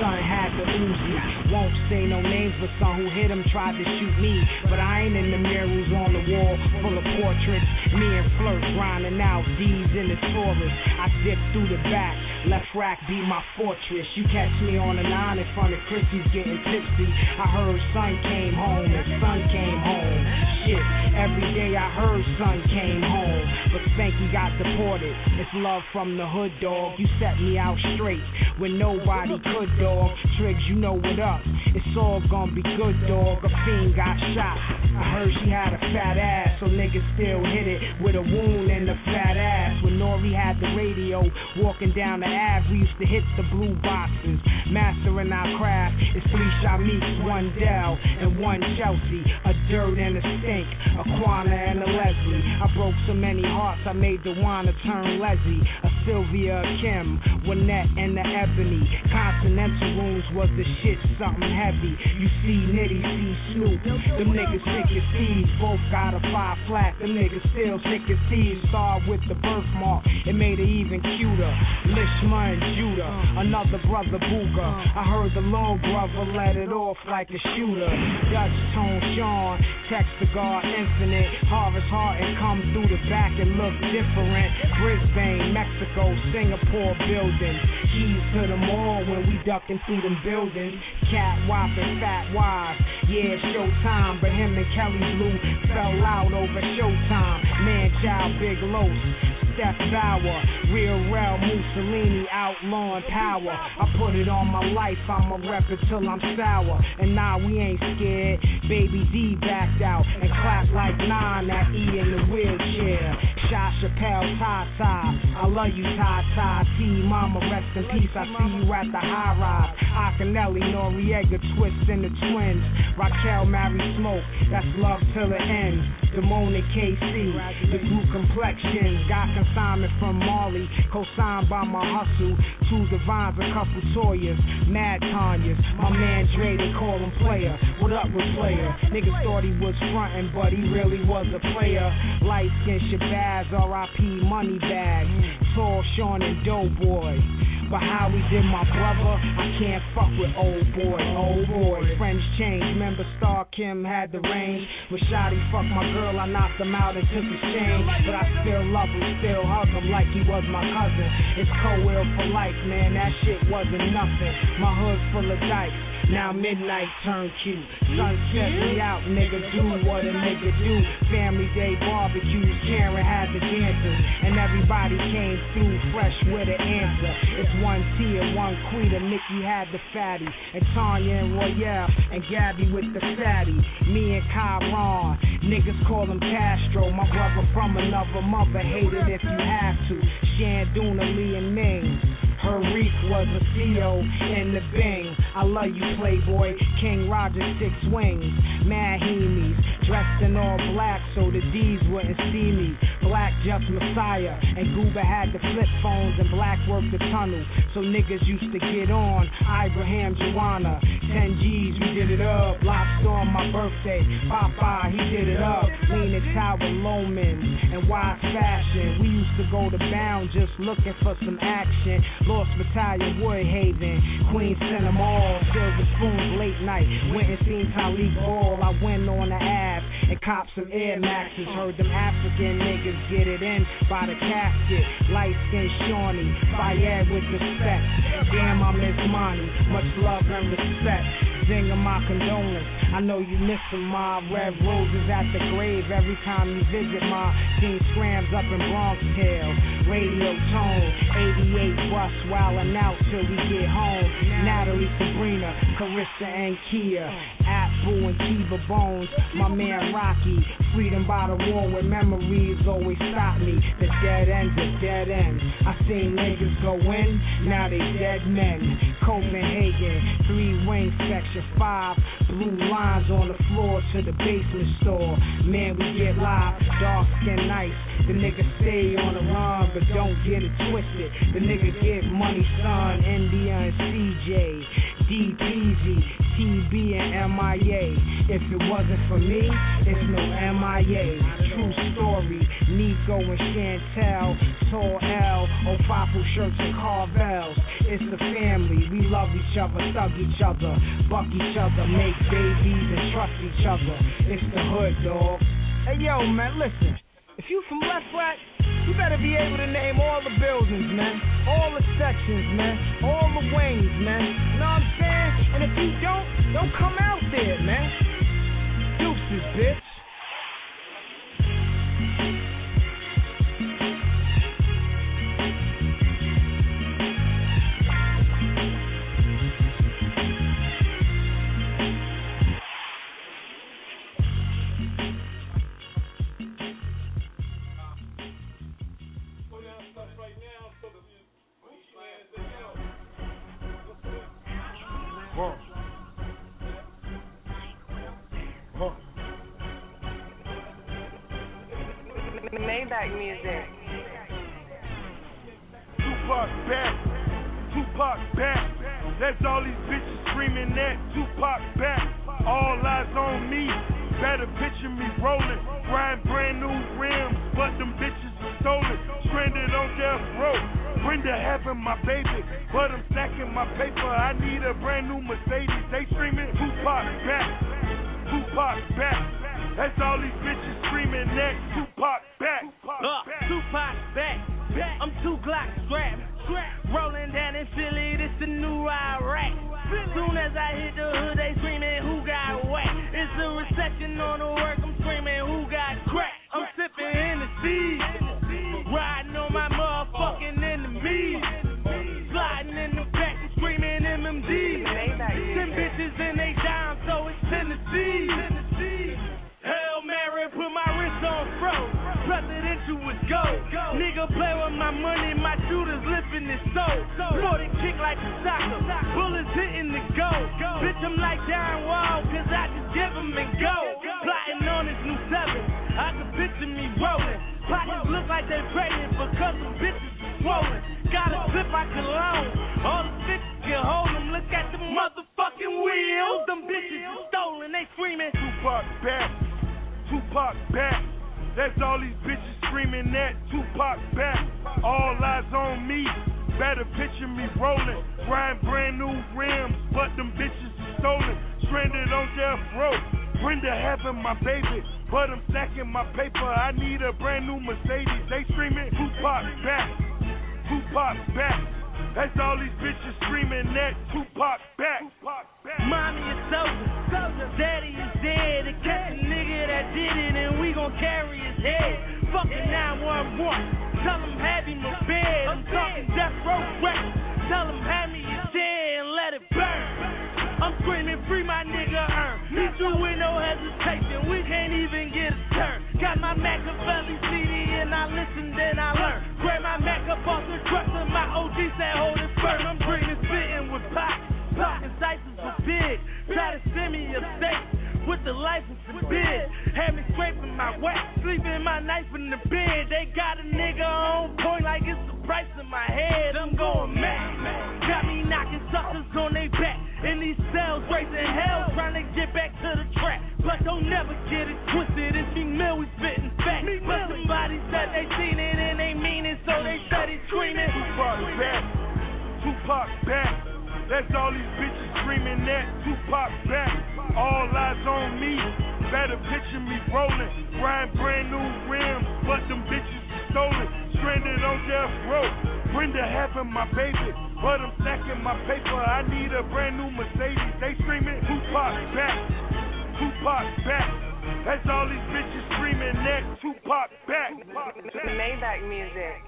Son had the Uzi. Won't say no names, but some who hit him tried to shoot me. But I ain't in the mirrors on the wall full of portraits. Me and Flirt grinding out D's in the Taurus. I dip through the back. Left rack be my fortress. You catch me on the nine in front of Chrissy's getting tipsy. I heard son came home and son came home. Shit, every day I heard son came home. But Spanky got deported. It's love from the hood, dog. You set me out straight when nobody could, dog. Triggs, you know what up. It's all gonna be good, dog. A fiend got shot. I heard she had a fat ass, so niggas still hit it with a wound and a fat ass. When Nori had the radio, walking down the Ave, we used to hit the blue boxes. Mastering our craft, it's three shot meets, one Dell and one Chelsea. A dirt and a stink, a Quana and a Leslie. I broke so many hearts, I made the wanna turn Leslie. A Sylvia, a Kim, Winnette, and the Ebony. Continental rooms was the shit, something heavy. You see Nitty, see Snoop. Them niggas sick as thieves, both got a five flat. Them niggas still sick as thieves. Start with the birthmark, it made it even cuter. Lishma and Judah, another brother Booga. I heard the long brother let it off like a shooter. Dutch Tone Sean, text the guard infinite. Harvest heart and come through the back and look different. Brisbane, Mexico, Singapore buildings. Keys to the mall when we ducking through them buildings. Cat whopping, fat wives. Yeah, showtime, but him and Kelly Blue fell out over showtime. Man, child, big los. Steph Bauer, real real Mussolini, outlawing power. I put it on my life, I'ma rep it till I'm sour. And nah, we ain't scared. Baby D backed out and clapped like nine at E in the wheelchair. Shot Chappelle, Ty. I love you, Ty. T, Mama, rest in peace. I see you at the high rise. Akinelli, Noriega, Twist and the twins. Raquel, Mary Smoke. That's love till it ends. Demona KC. The blue complexion. Got consignment from Marley. Co-signed by my hustle. Two Divines, a couple Toyas. Mad Tanyas. My man Dre, they call him player. What up with player? Niggas thought he was frontin', but he really was a player. Light skin Shabazz, R.I.P. Money Bag. Tall Sean and Doughboy. But how we did my brother, I can't fuck with old boy, old boy. Friends change, remember Star Kim had the range. When Shotty fucked my girl, I knocked him out and took his chain. But I still love him, still hug him like he was my cousin. It's co-will for life, man, that shit wasn't nothing. My hood full of dice. Now midnight turn cute. Sunset me out, nigga. Do what a nigga do. Family day barbecues. Karen had the dancers. And everybody came through fresh with an answer. It's one Tia, one Quita. Nikki had the fatty. And Tanya and Royale. And Gabby with the fatty. Me and Kyron. Niggas call him Castro. My brother from another mother. Hate it if you have to. Shanduna, Lee, and Ming. Her was a CO in the Bing. I love you, Playboy. King Roger, six wings. Mad Hemis. Dressed in all black so the D's wouldn't see me. black just Messiah. And Goober had the flip phones and black worked the tunnel. So niggas used to get on. Ibrahim Joanna. 10 G's, we did it up. Lobster on my birthday. Papa, he did it up. Leaning Tower Loman and wise fashion. We used to go to Bound just looking for some action. Lost Battalion, Woodhaven. Queens Center Mall. Silver spoons, late night. Went and seen Talib Ball. I went on the Ave and copped some Air Maxes. Heard them African niggas get it in by the casket. Light skin Shawnee, Fayed with respect. Damn, I miss Monty. Much love and respect. Zinger my condolence. I know you missing my red roses at the grave every time you visit my team scrams up in Bronx Hill. Radio tone, 88 bus wildin' out till we get home. Natalie, Sabrina, Carissa, and Kia. Apple and Kiva Bones, my man Rocky. Freedom by the wall where memories always stop me. The dead end's a dead end. I seen niggas go in, now they dead men. Copenhagen, three wing section five. Blue lines on the floor to the basement store. Man, we get live, dark skin nice. The nigga stay on the run, but don't get it twisted. The nigga get money, son. India and CJ. DPZ, TB and MIA. If it wasn't for me, it's no MIA. True story. Nico and Chantel, Tall L, Opapo shirts and Carvels. It's the family. We love each other, thug each other, buck each other, make babies and trust each other. It's the hood, dog. Hey yo, man, listen. If you from Lefrak, you better be able to name all the buildings, man. All the sections, man. All the wings, man. You know what I'm saying? And if you don't, don't come out there, man. Deuces, bitch. Huh. Maybach music. Tupac back, Tupac back. That's all these bitches screaming that Tupac back. All eyes on me. Better picture me rolling, riding brand new rims, but them bitches are stolen. Stranded on death row. Brenda having my baby, but I'm stacking my paper. I need a brand new Mercedes. They screaming Tupac back, Tupac back. That's all these bitches screaming that Tupac back. Uh, Tupac back. I'm two Glock strapped. Rolling down in Philly, this the new Iraq. Soon as I hit the hood, they screaming, who got whack? It's a recession on the work, I'm screaming, who got crack? I'm sipping in the sea, riding Was go. Nigga play with my money, my shooters lifting his soul. Floating kick like a soccer. Bullets hitting the goal. Bitch, I'm like Darren Wall, cause I just give him and go. Plotting on this new seven. I can picture me rolling. Pockets look like they pregnant because them bitches is swollen. Got a clip I can loan. All the bitches can hold them. Look at the motherfucking wheels. Them bitches is stolen. They screaming. Tupac back, Tupac back. That's all these bitches screaming that Tupac back. All eyes on me. Better picture me rolling, riding brand new rims, but them bitches are stolen. Stranded on death row. Brenda having my baby, but I'm stacking my paper. I need a brand new Mercedes. They screaming Tupac back, Tupac back. That's all these bitches screaming that Tupac back. Mommy is soldier, daddy is dead. To catch a nigga that did it, and we gon' carry his head. Fucking 911, tell him have him a bed. I'm talking death row records. Tell him hand me your dead and let it burn. I'm screaming free my nigga earn. Me too with no hesitation. We can't even get a turn. Got my Machiavelli CD and I listen then I learn. Grab my Mac up off the truck and my OG said hold it firm. I'm dreaming spitting with pop. Talking dices with big. Try to send me a steak with the license and bed. Had me scraping my wax, sleeping my knife in the bed. They got a nigga on point like it's the price of my head. I'm going mad. Got me knocking suckers on their back. In these cells, raising hell, trying to get back to the track. But don't never get it twisted. It's me mill, we spitting facts. But somebody said they seen it and they mean it, so they said he's screaming. Tupac back, Tupac back. That's all these bitches screaming that. Tupac back, all eyes on me. Better picture me rolling, riding brand new rims, but them bitches stolen, stranded on death row. Brenda having my baby, but I'm stacking my paper. I need a brand new Mercedes. They screaming Tupac back, Tupac back. That's all these bitches screaming that. Tupac back. Maybach music.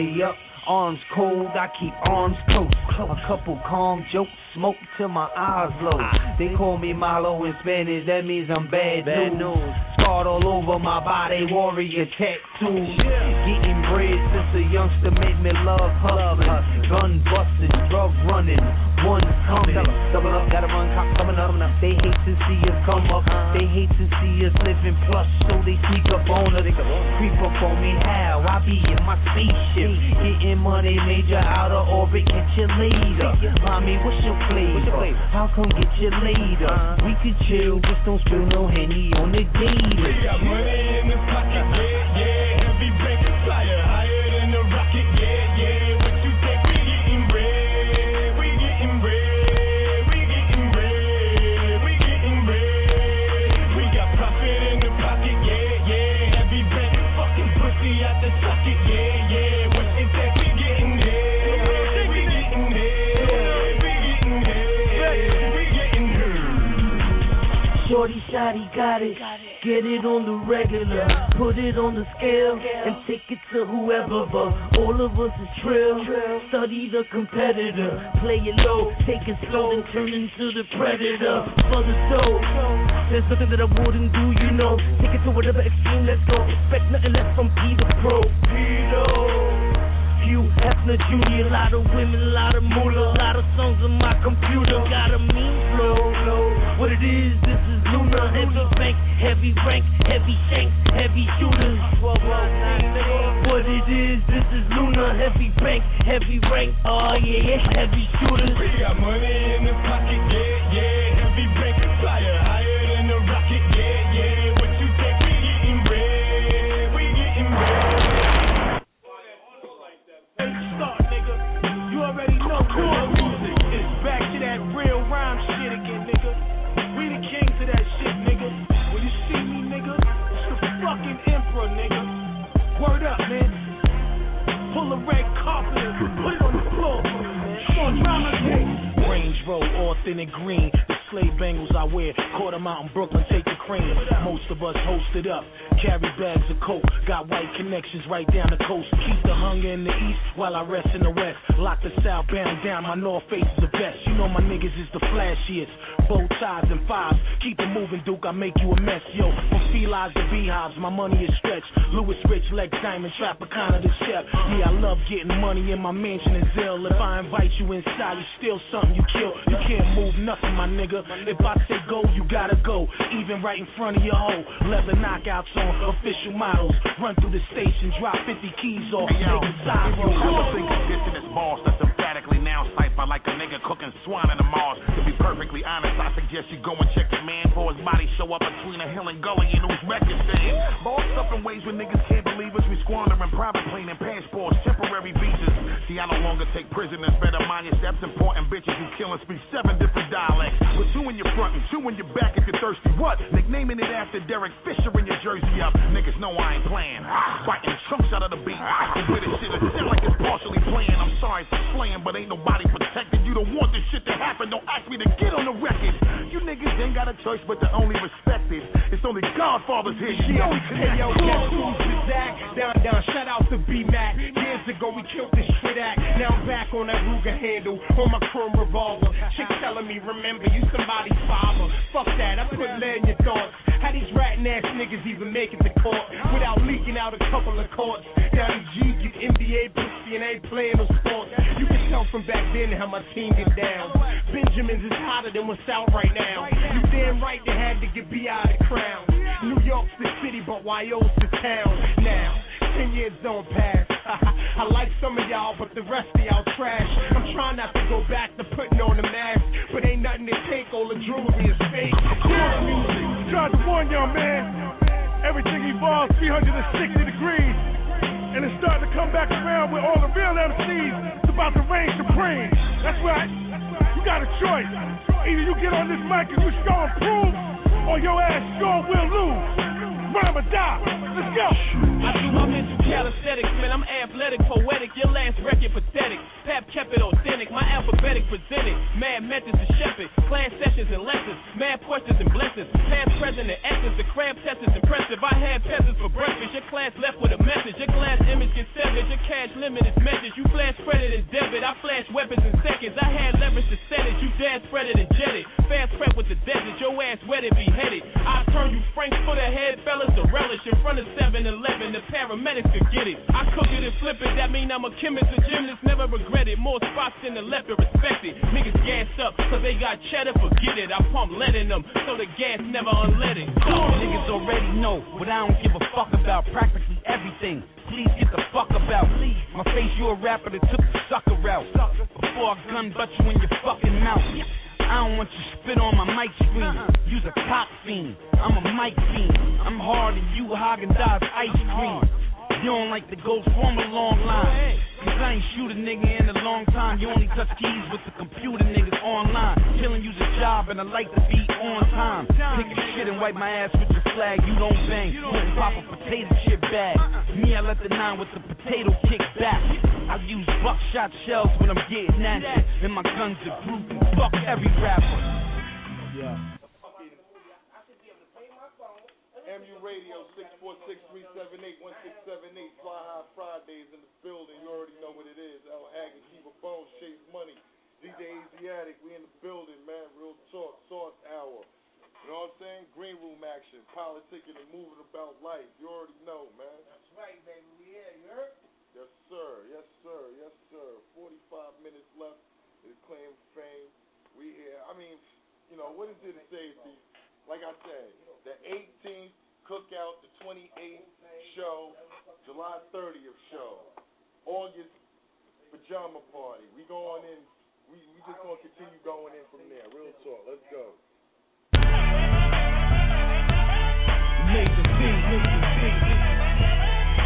Money up, arms cold, I keep arms close. A couple calm jokes, smoke till my eyes low. They call me Malo in Spanish, that means I'm bad, news. Scarred all over my body, warrior tattoos. Getting bread since a youngster made me love hustling. Gun busting, drug running, one coming. Double up, gotta run, cops coming up. They hate to see us come up, they hate to see us living plush, so they sneak up on us. Creep up on me, how? I be in my spaceship, getting money, major out of orbit, get you later. Mommy, what's your flavor? How come get you later? Uh-huh. We could chill, just don't spill no henny on the gator. We got money in the pocket, Shorty shotty got it. Get it on the regular, put it on the scale, and take it to whoever. But all of us is trill. Study the competitor, play it low, take it slow, then turn into the predator. For the soul, there's nothing that I wouldn't do, you know. Take it to whatever extreme, let's go. Expect nothing less from Peter Pro. Peter. Hugh Hefner Jr., a lot of women, a lot of moolah, a lot of songs on my computer. Got a mean flow. What it is, this is Luna, heavy bank, heavy rank, heavy shanks, heavy shooters. What it is, this is Luna, heavy bank, heavy rank, oh yeah, yeah, heavy shooters. We got money in the pocket, yeah, yeah. Every bank flyer Pull a red carpet put it on the floor. Come on, drama tape. Range Road, authentic green. The slave bangles I wear. Caught 'em out in Brooklyn, take the cream. Most of us hosted up. Carry bags of coke. Got white connections right down the coast. Keep the hunger in the east while I rest in the west. Lock the southbound down. My north face is the best. You know my niggas is the flashiest. Bow ties and fives. Keep it moving, Duke. I make you a mess, yo. From felines to beehives, my money is stretched. Louis Rich, Lex Diamond, Tropicana the chef. Yeah, I love getting money in my mansion in Zill. If I invite you inside, you steal something, you kill. You can't move nothing, my nigga. If I say go, you gotta go. Even right in front of your hoe. Leather knockouts on official models. Run through the station, drop 50 keys off. Hey, yo, side if you ever think of dissing this boss that's emphatically now cipher like a nigga cooking swine in the Mars. To be perfectly honest, I suggest you go and check your man for his body show up between a hill and gully in saying Bossed up in ways when niggas can't believe us. We squandering private plane and passports, temporary visas. See, I no longer take prisoners. Better mind your steps. Important bitches you killing speak seven different dialects. With two in your front and two in your back if you're thirsty. What? Nicknaming it after Derek Fisher in your jersey up. Niggas know I ain't playing. Biting chunks out of the beat. And with it shit, it sound like it's partially playing. I'm sorry for slaying, but ain't nobody protected. You don't want this shit to happen. Don't ask me to get on the record. You niggas ain't got a choice but to only respect it. It's only Godfathers here. You know we Hey yo, guess who's the Zach? Down, down, shout out to B Mac. Years ago we killed this shit act. Now I'm back on that Ruger handle, on my chrome revolver. Chick telling me, remember, you somebody's father. Fuck that, I put lead in your thoughts. How these ratting ass niggas even make it to court without leaking out a couple of courts? Down in G, get NBA pussy and ain't playing no sports. You can tell from back then how my team get down. Benjamins is hotter than what's out right now. You damn right they had to get B out the crown. New York's the city, but YO's the town. Now, ten years don't pass. (laughs) I like some of y'all, but the rest of y'all trash. I'm trying not to go back to putting on the mask, but ain't nothing to take. All the jewelry is fake. Cool music. To warn y'all, man. Everything evolves 360 degrees. And it's starting to come back around with all the real MCs. It's about to reign supreme. That's right. You got a choice. Either you get on this mic and you show and prove, or your ass sure will lose. Die. Let's go. I do my mental calisthenics, man. I'm athletic, poetic. Your last record pathetic. Pap kept it authentic. My alphabetic presented. Mad methods to shepherd. Class sessions and lessons. Mad questions and blessings. Past, present, and essence. The crab test is impressive. I had peasants for breakfast. Your class left with a message. Your class image gets severed. Your cash limit is measured. You flash credit and debit. I flash weapons in seconds. I had leverage to set it. You dad spread it and jet it. Fast prep with the desert. Your ass wet wetted, beheaded. I turn you frank for the head, fellas, relish in front of 7 Eleven. The paramedics could get it. I cook it and flip it. That mean I'm a chemist, a gymnast, never regret it. More spots than the left, respect it. Niggas gassed up, cause they got cheddar, forget it. I pump lead in them, so the gas never unleaded. Niggas already know what I don't give a fuck about. Practically everything. Please get the fuck about. My face, you a rapper that took the sucker out. Before I gun butt you in your fucking mouth. I don't want you spit on my mic screen. Uh-huh. You's a cop fiend. I'm a mic fiend. I'm hard and you Haagen Dazs ice cream. You don't like to go from a long line. Cause I ain't shoot a nigga in a long time. You only touch keys with the computer niggas online. Killing you's a job and I like to be on time. Pick a shit and wipe my ass with your flag. You don't bang. Wouldn't pop a potato chip bag. Me, I let the nine with the potato kick back. I use buckshot shells when I'm getting at it. And my guns are proof. Fuck every rapper. Yeah. MU Radio 646-378-1678. Fridays in the building. You already know what it is. Al Haggood, keep a bone, chase money. DJ Asiatic, we in the building, man. Real talk, sauce hour. You know what I'm saying? Green room action, politicking and moving about life. You already know, man. That's right, baby. We here, you heard? Yes, sir. Yes, sir. Yes, sir. 45 minutes left to claim fame. We here. I mean, you know, what is it to say to? Like I said, the 18th cookout, the 28th show, July 30th show, August pajama party. We going in. We we just gonna continue going in from there. Real talk. Let's go.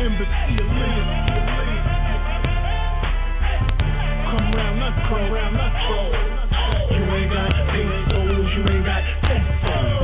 Embassy of Come round us, come round us, You ain't got pink souls, you ain't got pencils.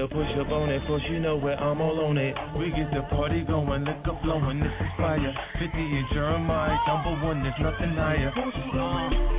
to push up on it, cause you know where I'm all on it. We get the party going, liquor flowing, this is fire. 50 and Jeremih, number one, there's nothing higher.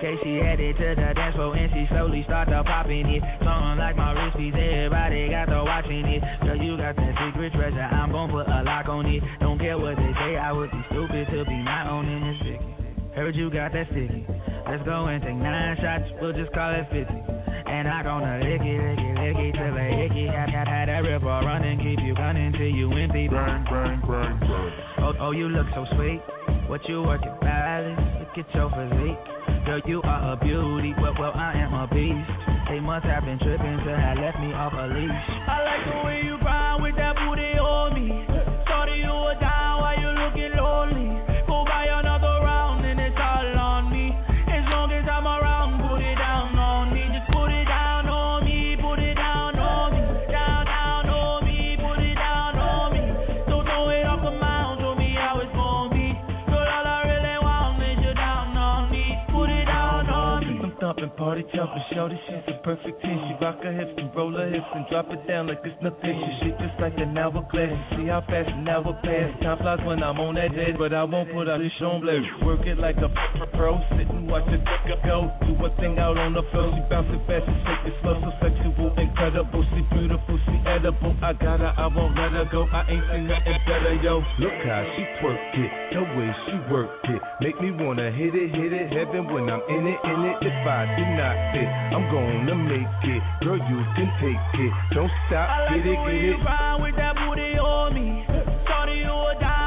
Okay, she headed to the dance floor and she slowly started popping it. Something like my wristies, everybody got the watching it. Girl, you got that secret treasure, I'm gon' put a lock on it. Don't care what they say, I would be stupid to be not owning this sticky. Heard you got that sticky. Let's go and take nine shots, we'll just call it 50. And I gonna lick it, lick it, lick it till they icky. Had, had, that river running, keep you running till you empty. Bang, bang, bang, bang. Oh, oh, you look so sweet. What you working, Alice? Look at your physique. Girl, you are a beauty. but well, I am a beast. They must have been tripping to have left me off a leash. I like the way you grind with that booty on me. Sorry you were down while you looking lonely. Party jumping, shorty, she's a perfect ten. She rock her hips and roll her hips and drop it down like it's picture She shit just like an hourglass. See how fast an hour pass. Time flies when I'm on that edge, but I won't put out this on blue. Work it like a pro, sit and watch it go. Do a thing out on the floor. She bounce it fast she shake it slow, so sexual, incredible. She beautiful, she edible. I got her, I won't let her go. I ain't seen nothing better, yo. Look how she twerk it, the way she work it. Make me wanna hit it, hit it, heaven when I'm in it, in it. If I do not fit, I'm gonna make it. Girl, you can take it. Don't stop, I like get it, get it. ride with that booty on me. Shorty, you a down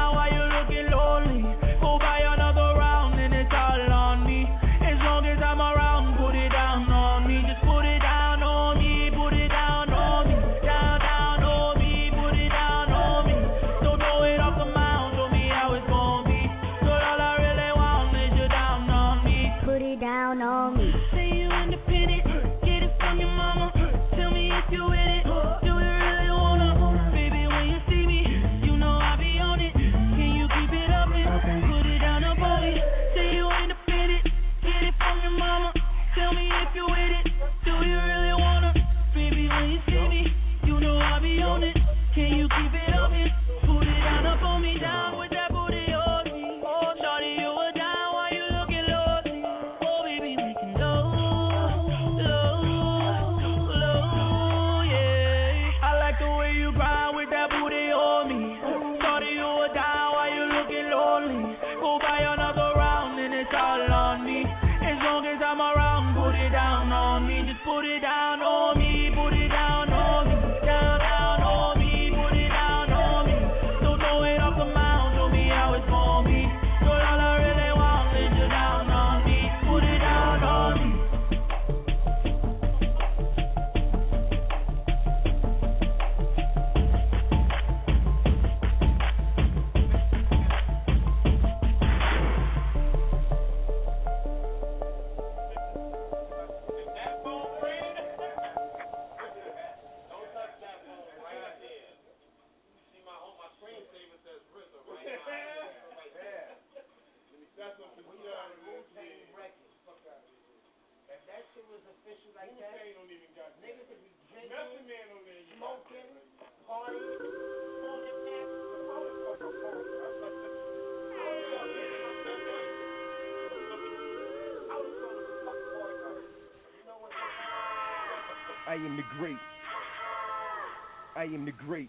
I am the great.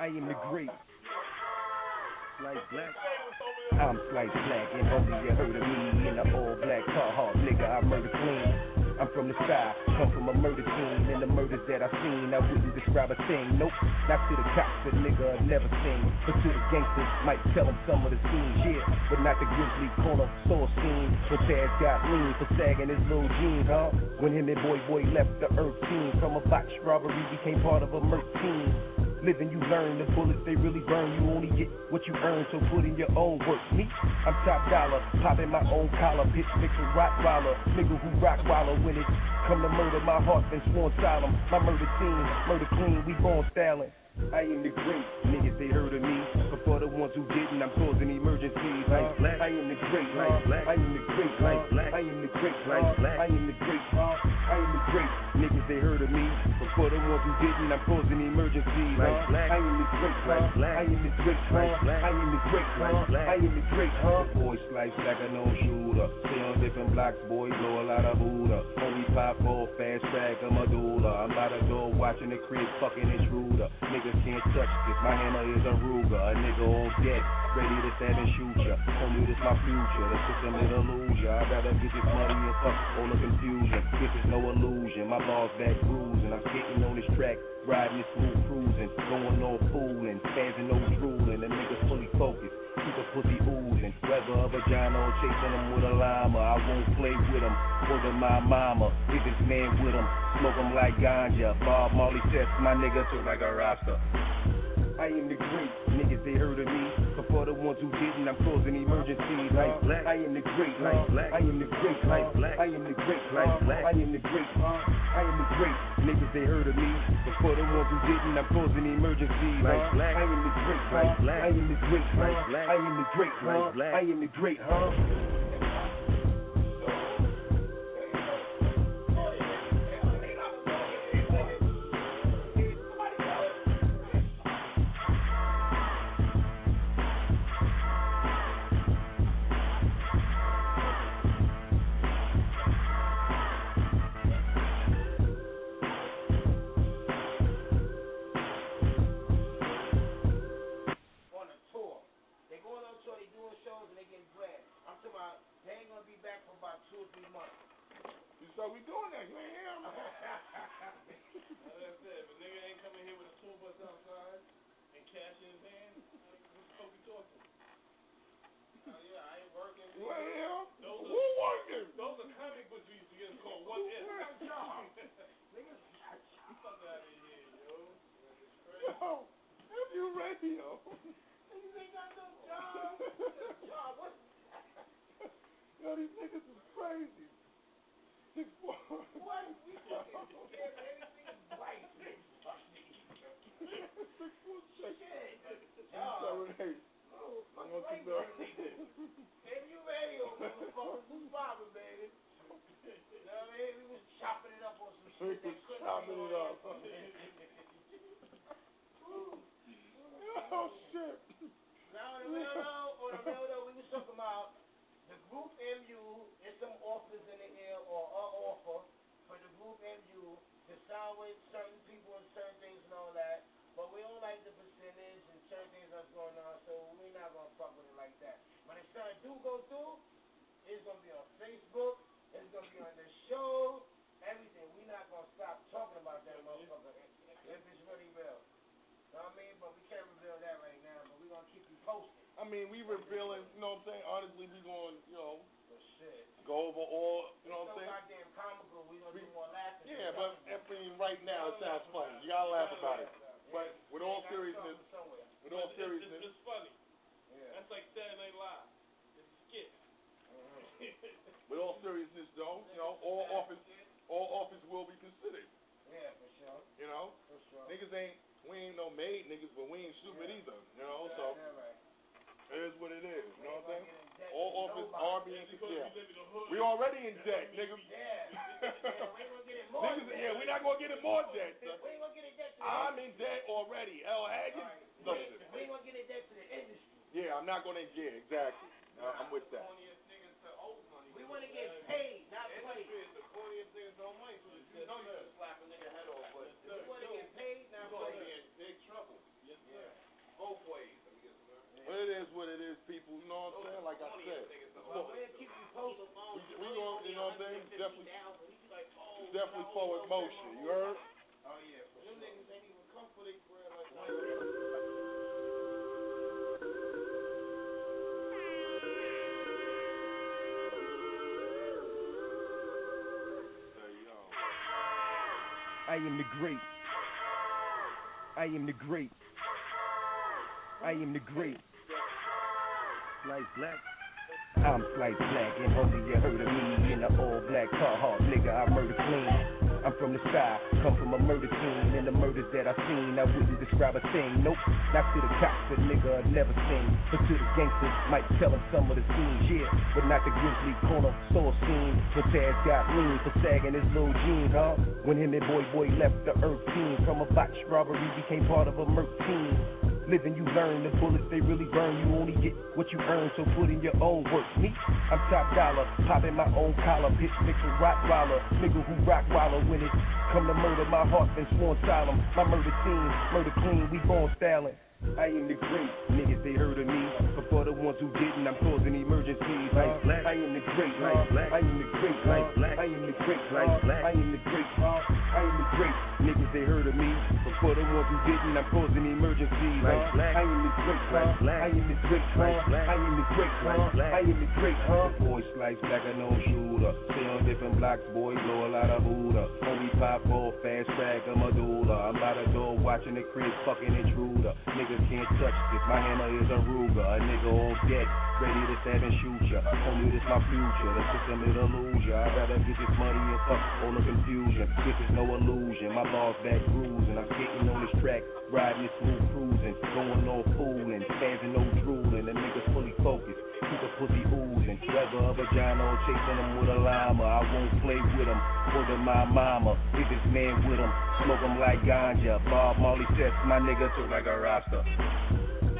I am the great. Slice black. I'm Slice Black, and only you heard of me in a all black car hawk, nigga. I murder clean. I'm from the sky, come from a murder scene, and the murders that I've seen, I wouldn't describe a thing. Nope, not to the cops, a nigga I've never seen, but to the gangsters, might tell them some of the scenes, yeah, but not the grizzly corner store scene. When Taz got lean for sagging his little jeans, huh? When him and Boy Boy left the earth team, from a box robbery became part of a murk team. Living, you learn the bullets, they really burn. You only get what you earn, so put in your own work. Me, I'm top dollar, popping my own collar, pitch mix with Rottweiler, nigga who rock waller when it come to murder. My heart been sworn solemn. My murder team, murder clean, we born styling. I am the great, niggas they heard of me, but for the ones who didn't, I'm causing emergencies. Like uh, black, I am the great, like uh, black, I am the great, like uh, black, I am the great, like black, I am the great, I am the great, niggas they heard of me, but for the ones who didn't, I'm causing emergencies. Like black, I am the great, like black, I am the great, like black, I am the great, like black, I am the great, huh? Boy slice like a no shooter, stay on different blocks, boy blow a lot of Buddha. Only pop off fast track, I'm a doula. I'm by the door watching the crib, fucking intruder. Niggas can't touch this, my hammer is a Ruger. A nigga on deck, ready to stab and shoot ya. Homie, this my future, the system is illusion. I'd rather get this money and fuck all the confusion. This is no illusion, my balls back bruising. I'm getting on this track, riding this smooth cruising, going all fooling, spazzing no drooling. The niggas fully focused, keep a pussy oozing. Whether a vagina or chasing them with a llama, I won't play with them. Word to my mama, if this man with him, smoke him like ganja. Bob Marley test my nigga to like a rasta. I am the great, niggas they heard of me. For the ones who didn't, I'm causing emergencies. Uh, uh, like black, I am the great, uh, like black, I am the great, like black, I am the great, like black, I am the great, I am the great, niggas they heard of me. But for the ones who didn't, I'm causing emergencies. Like black, I am the great, like black, I am the great, like black, I am the great, like black, I am the great, huh? Motion. You heard? Oh yeah, Them niggas ain't even come for their bread like that. I am the great. I am the great. I am the great. Slice black. I'm Slice Black, and hopefully you heard of me in the all black car Carhartt, nigga. I murder clean. I'm from the sky, come from a murder scene, and the murders that I've seen, I wouldn't describe a thing. Nope, not to the cops, a nigga I'd never seen, but to the gangsters, might tell them some of the scenes, yeah, but not the grizzly corner store scene. When Taz got lean for sagging his little jeans, huh? When him and Boy Boy left the Earth team, from a botched robbery became part of a murk team. Living, you learn the bullets they really burn. You only get what you earn, so put in your own work. Me, I'm top dollar, popping my own collar, bitch mixing Rottweiler, nigga who rock waller when it come to murder. My heart been sworn solemn. My murder team, murder clean, we born styling. I am the great, niggas they heard of me. But for the ones who didn't, I'm causing emergencies. Like uh, black, I am the great, like uh, black, I am the great, like uh, black, I am the great, like black, I am the great, I am the great. Niggas they heard of me. But for the ones who didn't, I'm causing emergencies. Black, I am the great, black, I am the great, black, I am the great, black, I am the great, huh? Boy slice black, I know shooter. Stay on different blocks, boy, blow a lot of Buddha. Homie pop off, fast track, I'm a doula. I'm by the door watching the crib, fucking intruder. Niggas can't touch this, my hammer is a Ruger. A nigga on deck, ready to stab and shoot ya. Homie, this my future, the system it'll lose ya. I'd rather get this money and fuck all the confusion. This is no illusion, my balls back bruising. I'm getting on this track, riding this smooth cruising. Going all fooling, spazzing no drooling. The niggas fully focused, keep the pussy oozing. Whether a vagina chasing them with a llama. I won't play with them, wonder my mama. If this man with them, smoke them like ganja. Bob Marley says my nigga took like a rasta.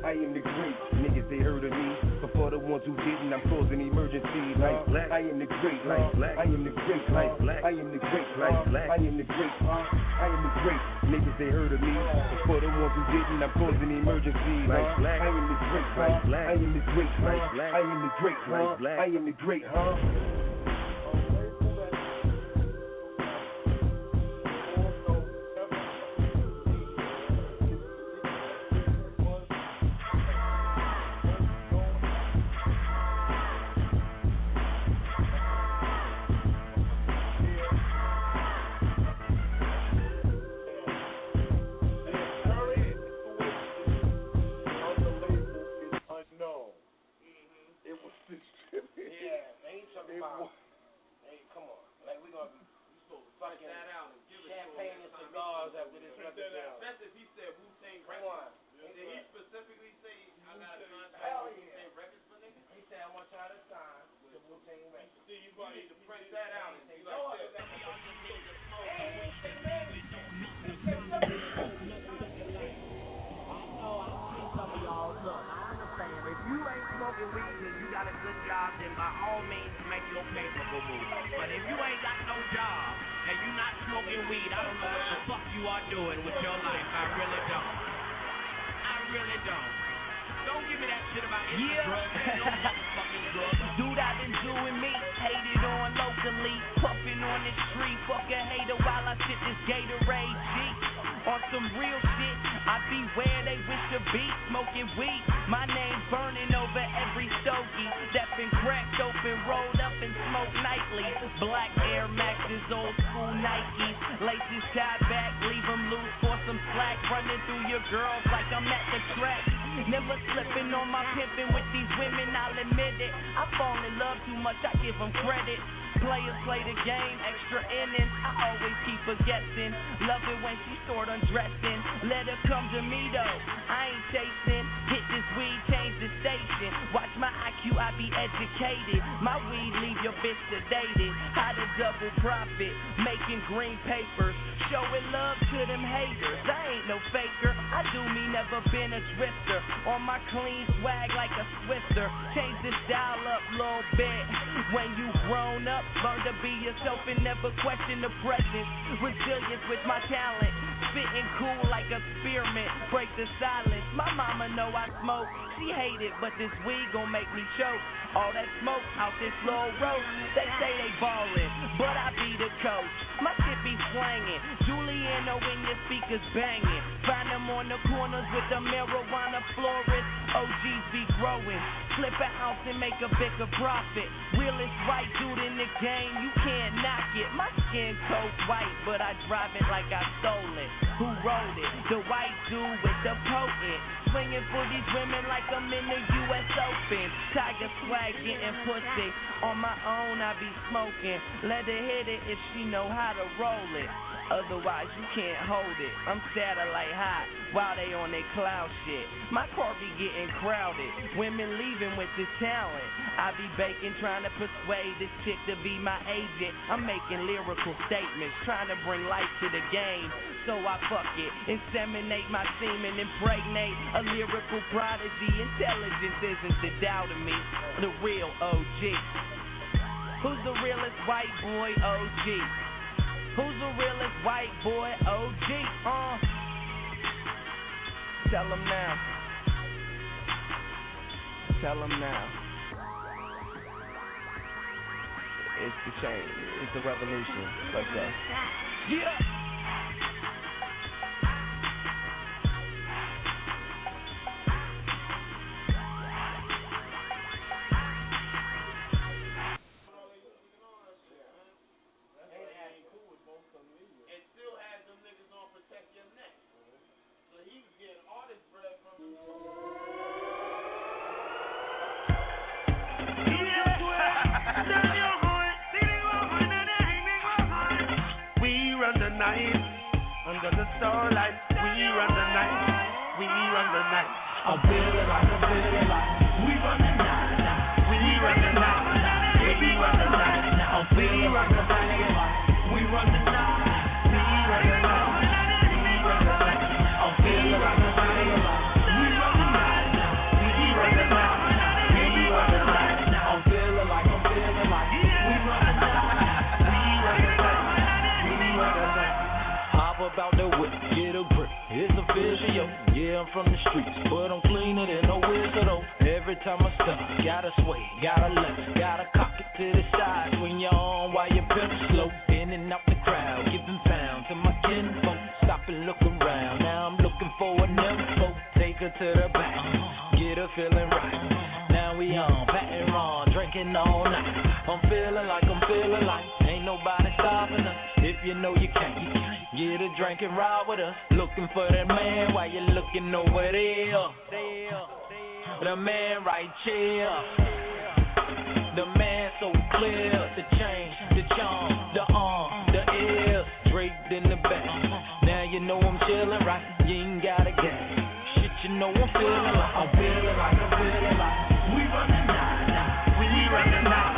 I am the great, niggas they heard of me. For the ones who didn't, I'm causing emergencies. Like black, I am the great, like black, I am the great, like black, I am the great, like black, I am the great, I am the great, niggas they heard of me. But for the ones who didn't, I'm causing emergencies. Like black, I am the great, like black, I am the great, like black, I am the great, like black, I am the great, huh? If you ain't smoking weed and you got a good job, then by all means make your paper move. But if you ain't got no job and you not smoking weed, I don't know what the fuck you are doing with your life. I really don't. I really don't. Don't give me that shit about it's Yeah. drugs. No. Dude, I've been doing me, (laughs) hated on locally, puffing on the street, fuck a hater while I sit this Gatorade G. On some real shit, I be where they wish to be, smoking weed. My name burning over every stogie that's been cracked open, rolled up and smoked nightly. Black Air Maxes, old school Nikes, laces tied back, leave 'em loose for some slack, running through your girls like I'm at the track. Never slipping on my pimping with these women, I'll admit it. I fall in love too much, I give them credit. Players play the game, extra innings, I always keep her guessing. Love it when she start undressing. Let her come to me though, I ain't chasing. Hit be educated. My weed leave your bitch sedated. How to double profit, making green papers. Showing love to them haters. I ain't no faker. I do me, never been a drifter. On my clean swag like a Swiffer. Change the dial up little bit. When you grown up, learn to be yourself and never question the presence. Resilience with my talent. Spitting cool like a spearmint. Break the silence. My mama know I smoke. She hate it, but this weed gon' make me choke. All that smoke out this little road. They say they ballin', but I be the coach. My shit be swangin'. Juliano in your speakers banging. Find them on the corners with the marijuana florist. OGs be growing. Flip an ounce and make a bigger profit. Realest white dude in the game, you can't knock it. My skin coat white, but I drive it like I stole it. Who wrote it? The white dude with the potent. Swinging for these women like I'm in the U.S. Open. Tiger swag getting pussy. On my own, I be smoking. Let her hit it if she know how to roll it. Otherwise, you can't hold it. I'm satellite hot while they on their cloud shit. My car be getting crowded. Women leaving with this talent. I be baking, trying to persuade this chick to be my agent. I'm making lyrical statements, trying to bring life to the game. So I fuck it, inseminate my semen, impregnate a lyrical prodigy. Intelligence isn't the doubt of me, the real OG. Who's the realest white boy OG? Who's the realest white boy OG? Uh. Tell him now. Tell him now. It's the change. It's the revolution. Let's go. Yeah. Run under the starlight. We run the night. We run the night. I'm feeling like I'm feeling like we run the night. We run the night. We run the night. I'm feeling like I'm About the whip, get a grip. It's official. Yeah, I'm from the streets, but I'm cleaner than no wizard, though. Every time I step, gotta sway, gotta left, gotta cock it to the side. Swing your arm while you pimp slow. In and out the crowd, giving pound to my kinfolk. Stop and look around. Now I'm looking for a nympho. Take her to the back, get her feeling right. Now we on, patting on, drinking all night. Drink and ride with us. Looking for that man while you looking over there. The man right here. The man so clear. The chain, the charm, the arm, the ear. Draped in the back. Now you know I'm chilling right. You ain't gotta get shit. You know I'm feeling like I'm feeling like I'm feeling like We run the night, night. We run the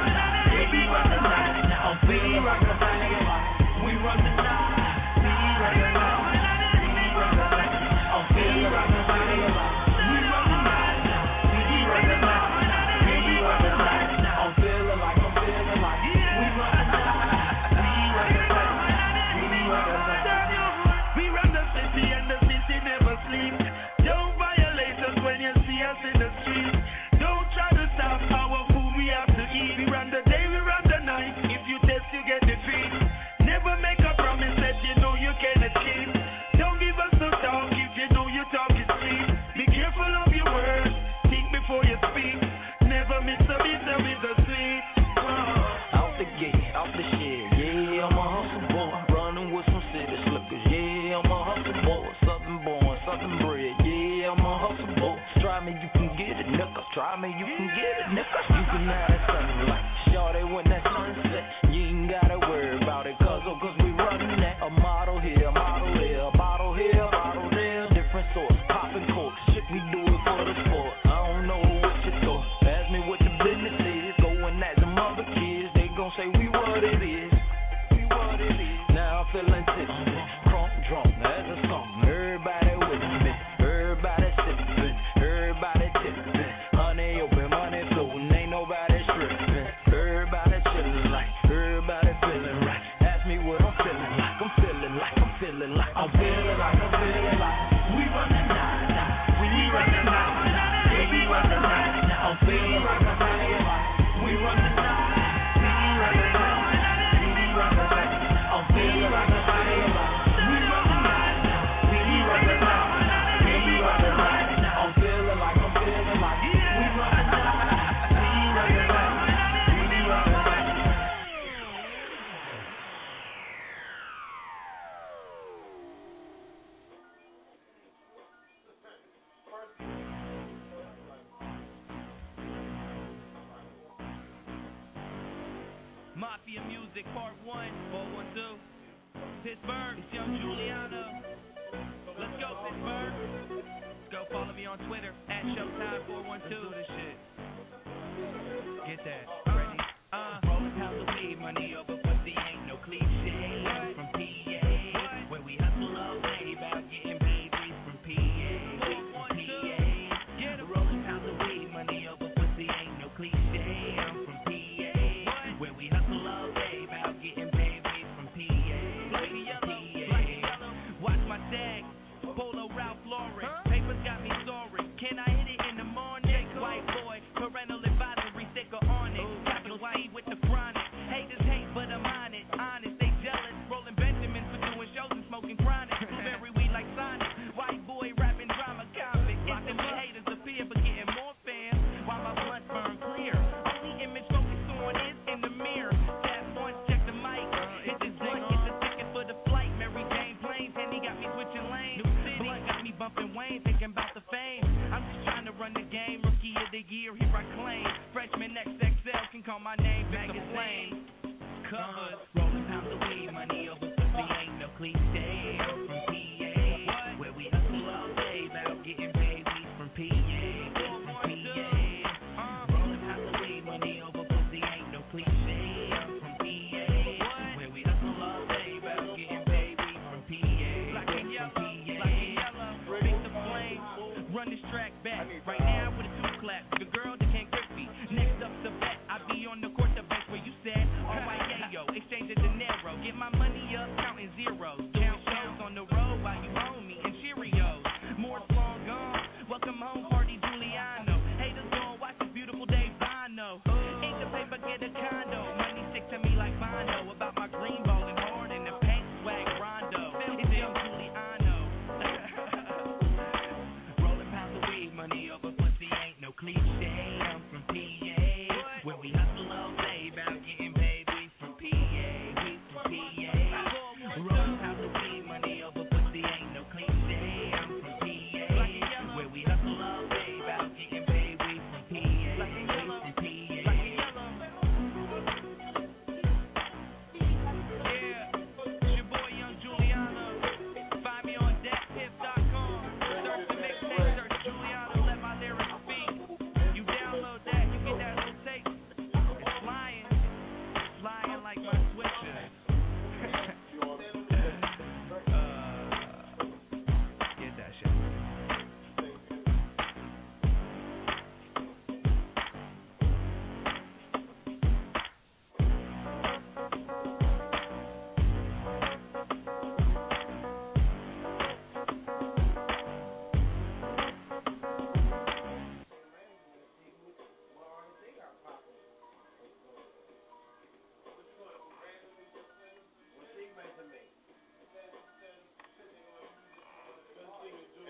track back. Right now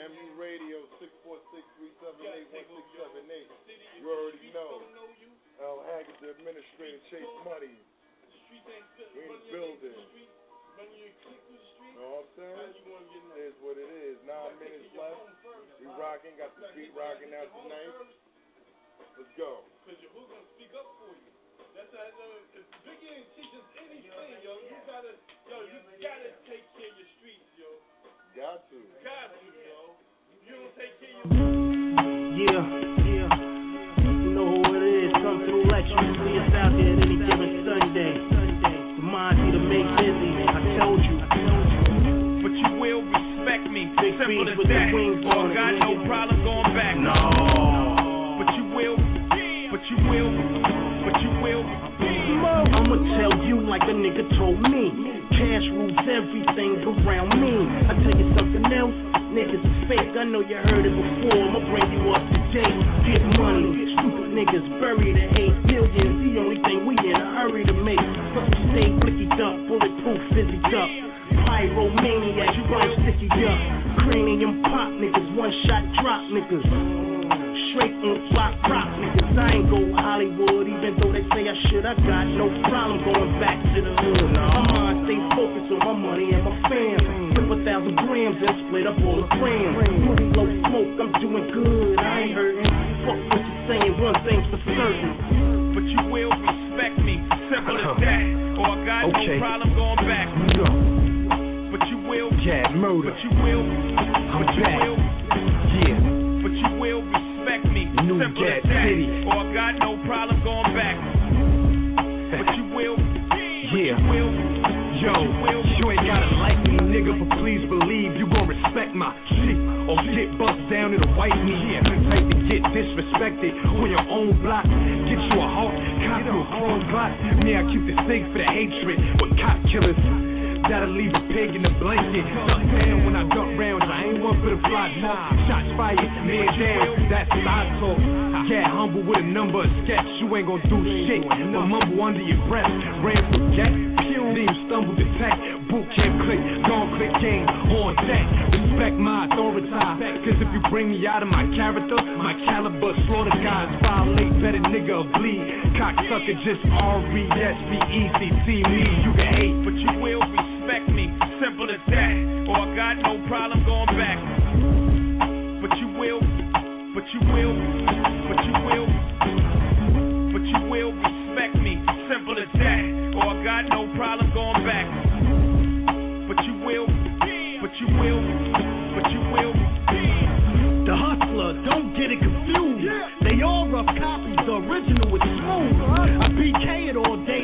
MU Radio 646-378-1678. You already know. L. Haggood, the administrator, Chase Money. In the building. You know what I'm saying? It is what it is. Nine minutes left. We rocking. Got the beat rocking out tonight. Let's go. Because your gonna speak up for you. That's how. Uh, if Biggie ain't teach us anything, yo, you gotta, yo, you gotta take care of your streets, yo. Got to. Got to, yo. You don't take care of your Yeah, yeah. You know who it is. Come through Lex. Usually it's out there any given Sunday. Reminds me to make busy. I told you. But you will respect me. Big Simple as with that. wings Oh, on got no problem going back. No. But you will. But you will. But you will. I'ma tell you like a nigga told me. Cash rules everything around me. I tell you something else. Niggas is fake. I know you heard it before. I'ma bring you up to date. Get money. Stupid niggas at eight billions. The only thing we in a hurry to make. Plus we stay blickied up, bulletproof, fizzied up. Pyromaniac, you run sticky up. Cranium pop niggas, one shot drop niggas. Straight on block rock niggas. I ain't go Hollywood, even though they say I should. I got no problem going back to the hood. My mind stay focused on my money and my fam. Flip a thousand grams and split up all the grams. Low smoke, I'm doing good. I ain't hurting. Fuck what you saying, one thing's for certain. But you will respect me. Simple as that. Or I got Okay. no problem going back. Go. But you will. Yeah, murder. But you will. I'm but you back. will. New Simple. City. Oh, or I got no problem going back. But you will. Yeah. Will. Yo, you ain't gotta like me, nigga, but please believe you gon' respect my shit. Or get bust down, it'll wipe me. Yeah, the type to get disrespected on your own block. Get you a hawk, cop you a chrome block. Me, I keep the sig for the hatred with cop killers. That'll leave a pig in the blanket. Duck down when I duck rounds. I ain't one for the fly talk. Shots fired, man down. That's what I talk. Yeah, humble with a number of sketch. You ain't gonna do shit. But mumble under your breath. Ran. Pew. Then you stumble detect. Boot Camp Clik. Gon' click game. On deck. Respect my authority. Cause if you bring me out of my character, my caliber slaughter guys. Violate better nigga bleed. Cocksucker just R-E-S-P-E-C-T me. You can hate. But you will respect me. Simple as that. Or I got no problem going back. But you will. But you will. But you will. But you will respect me. Simple as that. Or I got no problem going back. But you will. But you will. But you will. The hustler, don't get it confused. They all rough copies, the original is smooth. I PK it all day,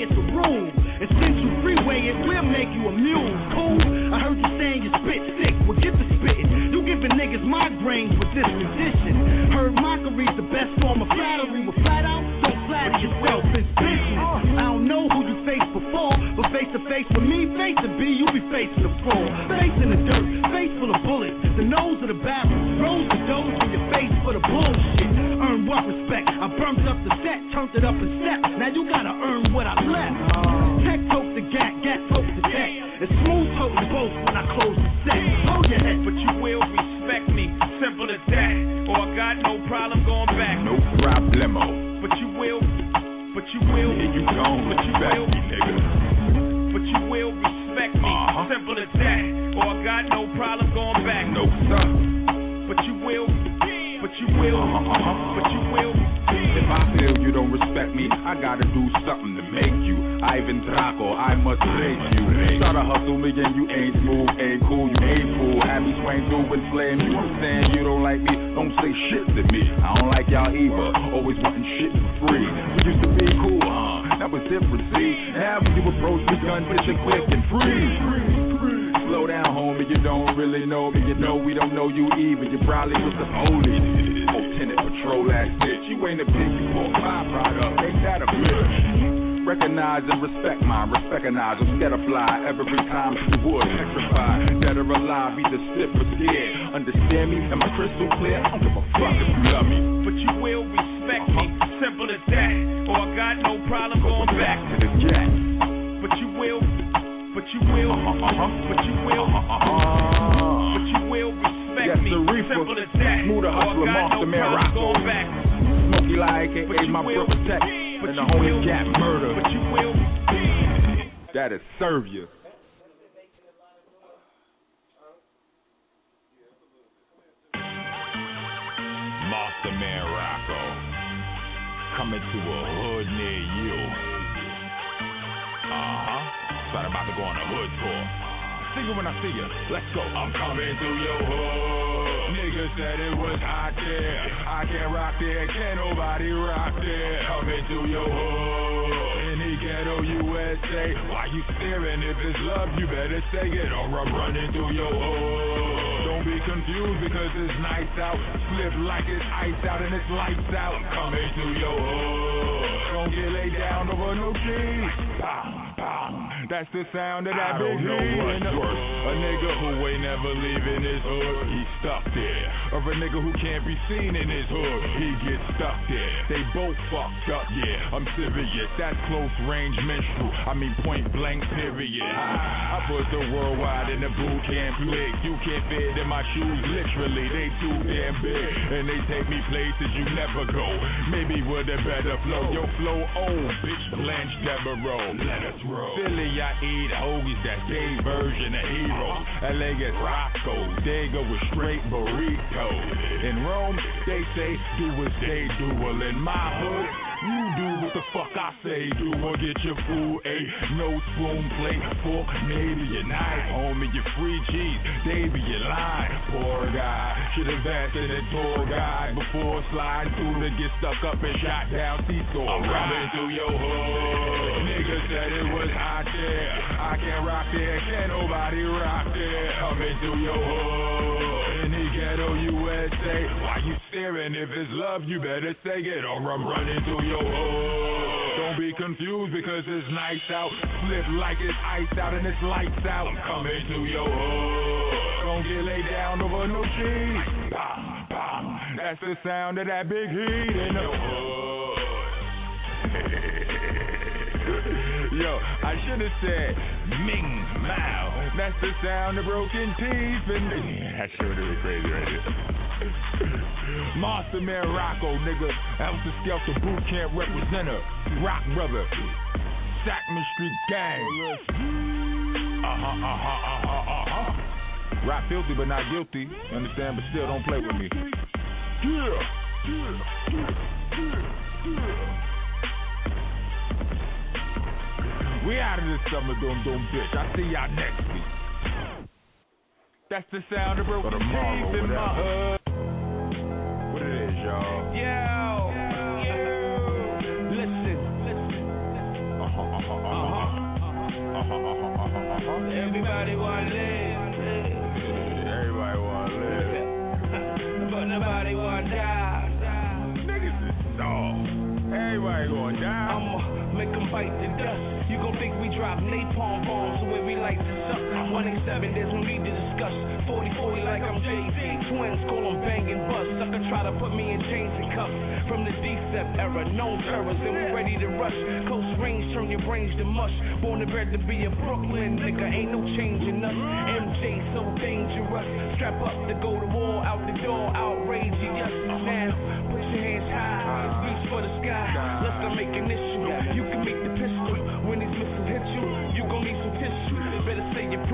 it, we'll make you a mule. Cool? I heard you saying you spit sick. Well, get the spitting. You giving niggas migraines with this condition. Heard mockery's the best form of flattery. With flat out, don't flatter yourself, it's business. I don't know who you faced before, but face to face with me, face to be, you'll be facing the floor. Face in the dirt, face full of bullets. The nose of the barrel, rose the dose in your face for the bullshit. Earn what respect? I burnt up the set, turned it up a step. Now you gotta earn what I left. Smooth toting both when I close the set. Hold your head. But you will respect me. Simple as that. Or I got no problem going back. No problemo. But you will. But you will. Here you gone But you respect will. me, nigga. But you will respect me. Uh-huh. Simple as that. Or I got no problem going back. No, sir. But you will. But you will. Uh-huh, uh-huh. But you will. If I feel you don't respect me, I gotta do something to make you. Ivan Drago, I must break you. Try to hustle me and you ain't smooth, ain't cool, you ain't fool. Have me swing through and flame you. I'm saying you don't like me, don't say shit to me. I don't like y'all either, always wanting shit for free. We used to be cool, huh? That was different, see? Now you approach me, gun bitching quick and free. Slow down, homie, you don't really know me. You know we don't know you even. You probably was the police. Lieutenant Patrol ass bitch. You ain't a big, you pork pie product. Ain't that a bitch? Recognize and respect mine, recognize I'm scared of fly every time you would petrify. Dead or alive, either stiff or scared. Understand me? Am I crystal clear? I don't give a fuck if you love me. But you will respect me. Simple as that. Or I got no problem going back. To the jack. But you will. But you will. Uh-uh, uh-huh. But you will. Uh-uh, uh-huh. But you will respect Yes, me. the. Simple as that. Smooth the I hustler, got monster no man, problem going back. Smokey like aka my will. brother Tech. And the homie got murder. But you will. That is serve you. Monster Man Rocco. Coming to a hood near you. Uh huh. So I'm about to go on a hood tour. You when I see you. Let's go. I'm coming through your hood. Niggas said it was hot there. I can't rock there. Can't nobody rock there. Coming through your hood. Any ghetto USA. Why you staring? If it's love, you better say it or I'm running through your hood. Don't be confused because it's nice out. Slip like it's ice out and it's lights out. Coming through your hood. Don't get laid down over no keys. Pow, pow. That's the sound of that I big don't know heat. what's And a- worse. A nigga who ain't never leaving his hood, he stuck there. Or a nigga who can't be seen in his hood, he gets stuck there. They both fucked up, yeah. I'm serious. That's close range menstrual. I mean point blank period. I, I put the worldwide in the Boot Camp Clik. You can't fit in my shoes, literally. They too damn big. And they take me places you never go. Maybe with a better flow. Yo, flow old, bitch, Blanche Devereaux. Let us roll. Philly, I eat hoagies, that's gay version of heroes. Uh-huh. LA gets Roscoe, they go with straight burrito. In Rome, they say do as they do. Well, in my hood, you do what the fuck I say do or get your food ate. No spoon plate, fork, maybe a knife. Homie, your free cheese, they be your line. Poor guy, should've asked in a tour guide before sliding through to get stuck up and shot down C-store. I'm running through your hood. Niggas said it was hot there. I can't rock there, can't nobody rock there. Coming through your hood. Ghetto USA. Why you staring? If it's love, you better say it or I'm running through your hood. Don't be confused because it's nice out. Flip like it's ice out and it's lights out. I'm coming to your hood. Don't get laid down over no cheese. Bam, bam. That's the sound of that big heat in the hood. (laughs) Yo, I should have said Ming Mao. That's the sound of broken teeth. And that sure is crazy right there. Monster Man Rocco, nigga. Heltah Skeltah Boot Camp representative. Rock brother. Sackman Street Gang. Uh huh, uh huh, uh huh, uh huh. Rock filthy but not guilty. Understand? But still don't play with me. Yeah. We out of this summer dum dum bitch. I see y'all next week. That's the sound of broken teeth in my hood. What it is, y'all? Yo, listen. Uh-huh, uh-huh, uh-huh. Uh-huh, uh-huh, uh-huh, uh-huh. Everybody wanna live, Everybody wanna live. (laughs) but nobody wanna die. Niggas is soft. Everybody gonna die. Make 'em bite the dust. You gon' think we drop napalm bombs way we like to suck. 187, there's no need to discuss. 40 40 like I'm Jay-Z. Twins call 'em banging bust. Sucker try to put me in chains and cuffs. From the D-Step era, known terrors, and we ready to rush. Close range, turn your brains to mush. Born and bred to be a Brooklyn nigga, ain't no changing us. MJ so dangerous. Strap up to go to war, out the door, outrageous. Now, put your hands high, reach for the sky. Let's not make an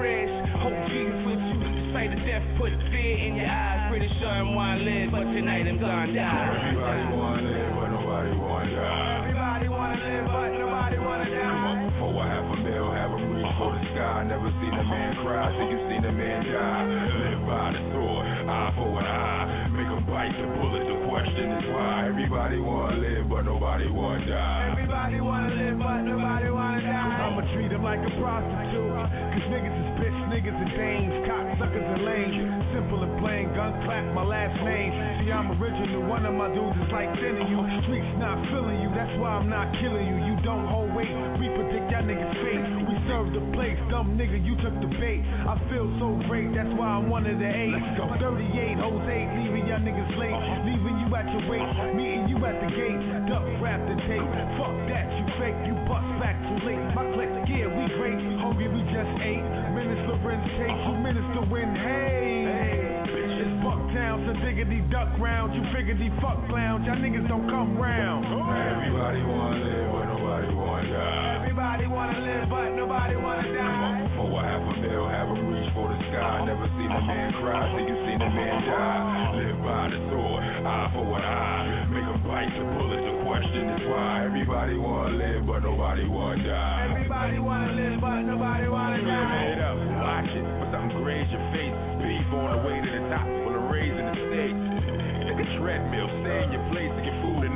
Hope Jesus with you. The sight of death put fear in your eyes. Pretty sure I'm wanna live, but tonight I'm gonna die. Everybody wanna live, but nobody wanna die. Everybody wanna live, but nobody wanna die. For a half a mil, have him reach for the sky. Never seen a man cry, till you seen a man die. Live by the sword, eye for an eye. Make him bite the bullet. The question is why. Everybody wanna live, but nobody wanna die. Everybody wanna live, but nobody wanna die. I'ma treat him like a prostitute. Cause niggas is niggas and dames, cocksuckers and lames. Simple and plain, gun clap my last name. See, I'm original, one of my dudes is like thinning you. Streets not feeling you, that's why I'm not killing you. You don't hold weight, we predict y'all niggas fate. We serve the place, dumb nigga, you took the bait. I feel so great, that's why I'm one of the eight. 38, Jose, leaving y'all niggas late. Leaving you at your weight, meeting you at the gate. Duck wrapped the tape, fuck that, you fake, you bust back too late. My click, just ate. Minister Lorenz take, you minister win, hey. It's Bucktown, so diggity duck round. You figuredy fuck clowns, y'all niggas don't come round. Everybody wanna live, but nobody wanna die. Everybody wanna live, but nobody wanna die. For a half a mil, have a reach for the sky. Never seen a man cry, till you seen a man die. Live by the sword, eye for what I make 'em bite the bullet. The question is why everybody wanna live but nobody wanna die. Everybody wanna live, but nobody wanna die. You made up, watch it, but graze your face. Beef on the way to the top,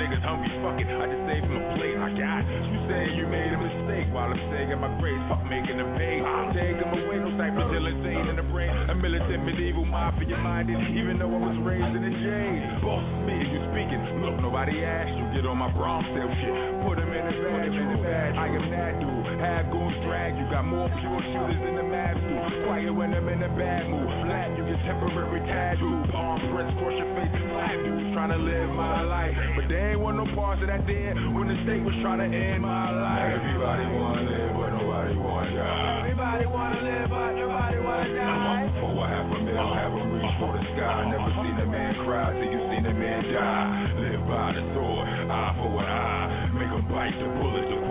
niggas hungry, fuck it, I just saved from a plate. I got you saying you made a mistake while I'm saying my grace. Fuck making them pay. Take them away, no type of insane in the brain. A militant medieval mafia minded, even though I was raised in a jail. Boss me, you speaking. Look, nobody asked you. Get on my Bronx sale shit. Put him in the bag. I am that dude. Have goons drag you. Got more pure shooters in the map do. Quiet when I'm in a bad mood. Flat, you get temporary tattoo. Palm prints, cross your face. Flat dudes trying to live my life. But they ain't want no parts of that there when the state was trying to end my life. Everybody wanna live, but nobody wanna die. Everybody wanna live, but nobody wanna die. For a half a mil, have them reach for the sky. Never seen a man cry till you seen a man die. Live by the sword, eye for an eye. Make 'em bite the bullet.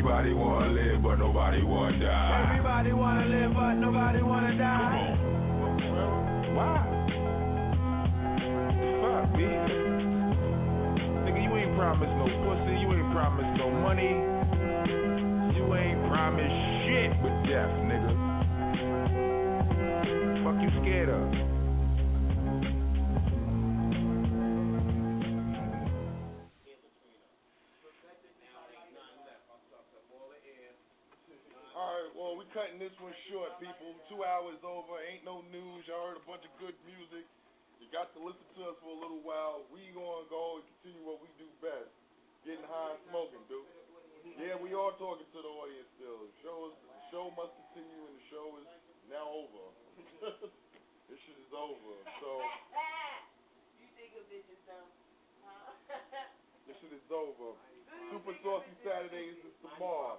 Everybody wanna live, but nobody wanna die. Everybody wanna live, but nobody wanna die. Come on. Why? Fuck me. Nigga, you ain't promised no pussy, you ain't promised no money. You ain't promised shit with death, nigga. Fuck you scared of? Two hours over, ain't no news. Y'all heard a bunch of good music. You got to listen to us for a little while. We gonna go and continue what we do best, getting high and smoking, dude. Yeah, we are talking to the audience still. The show is, the show must continue, and the show is now over. (laughs) this shit is over. So (laughs) You think a bitch is dumb? Huh? (laughs) this shit is over. Super Saucy Saturdays is tomorrow.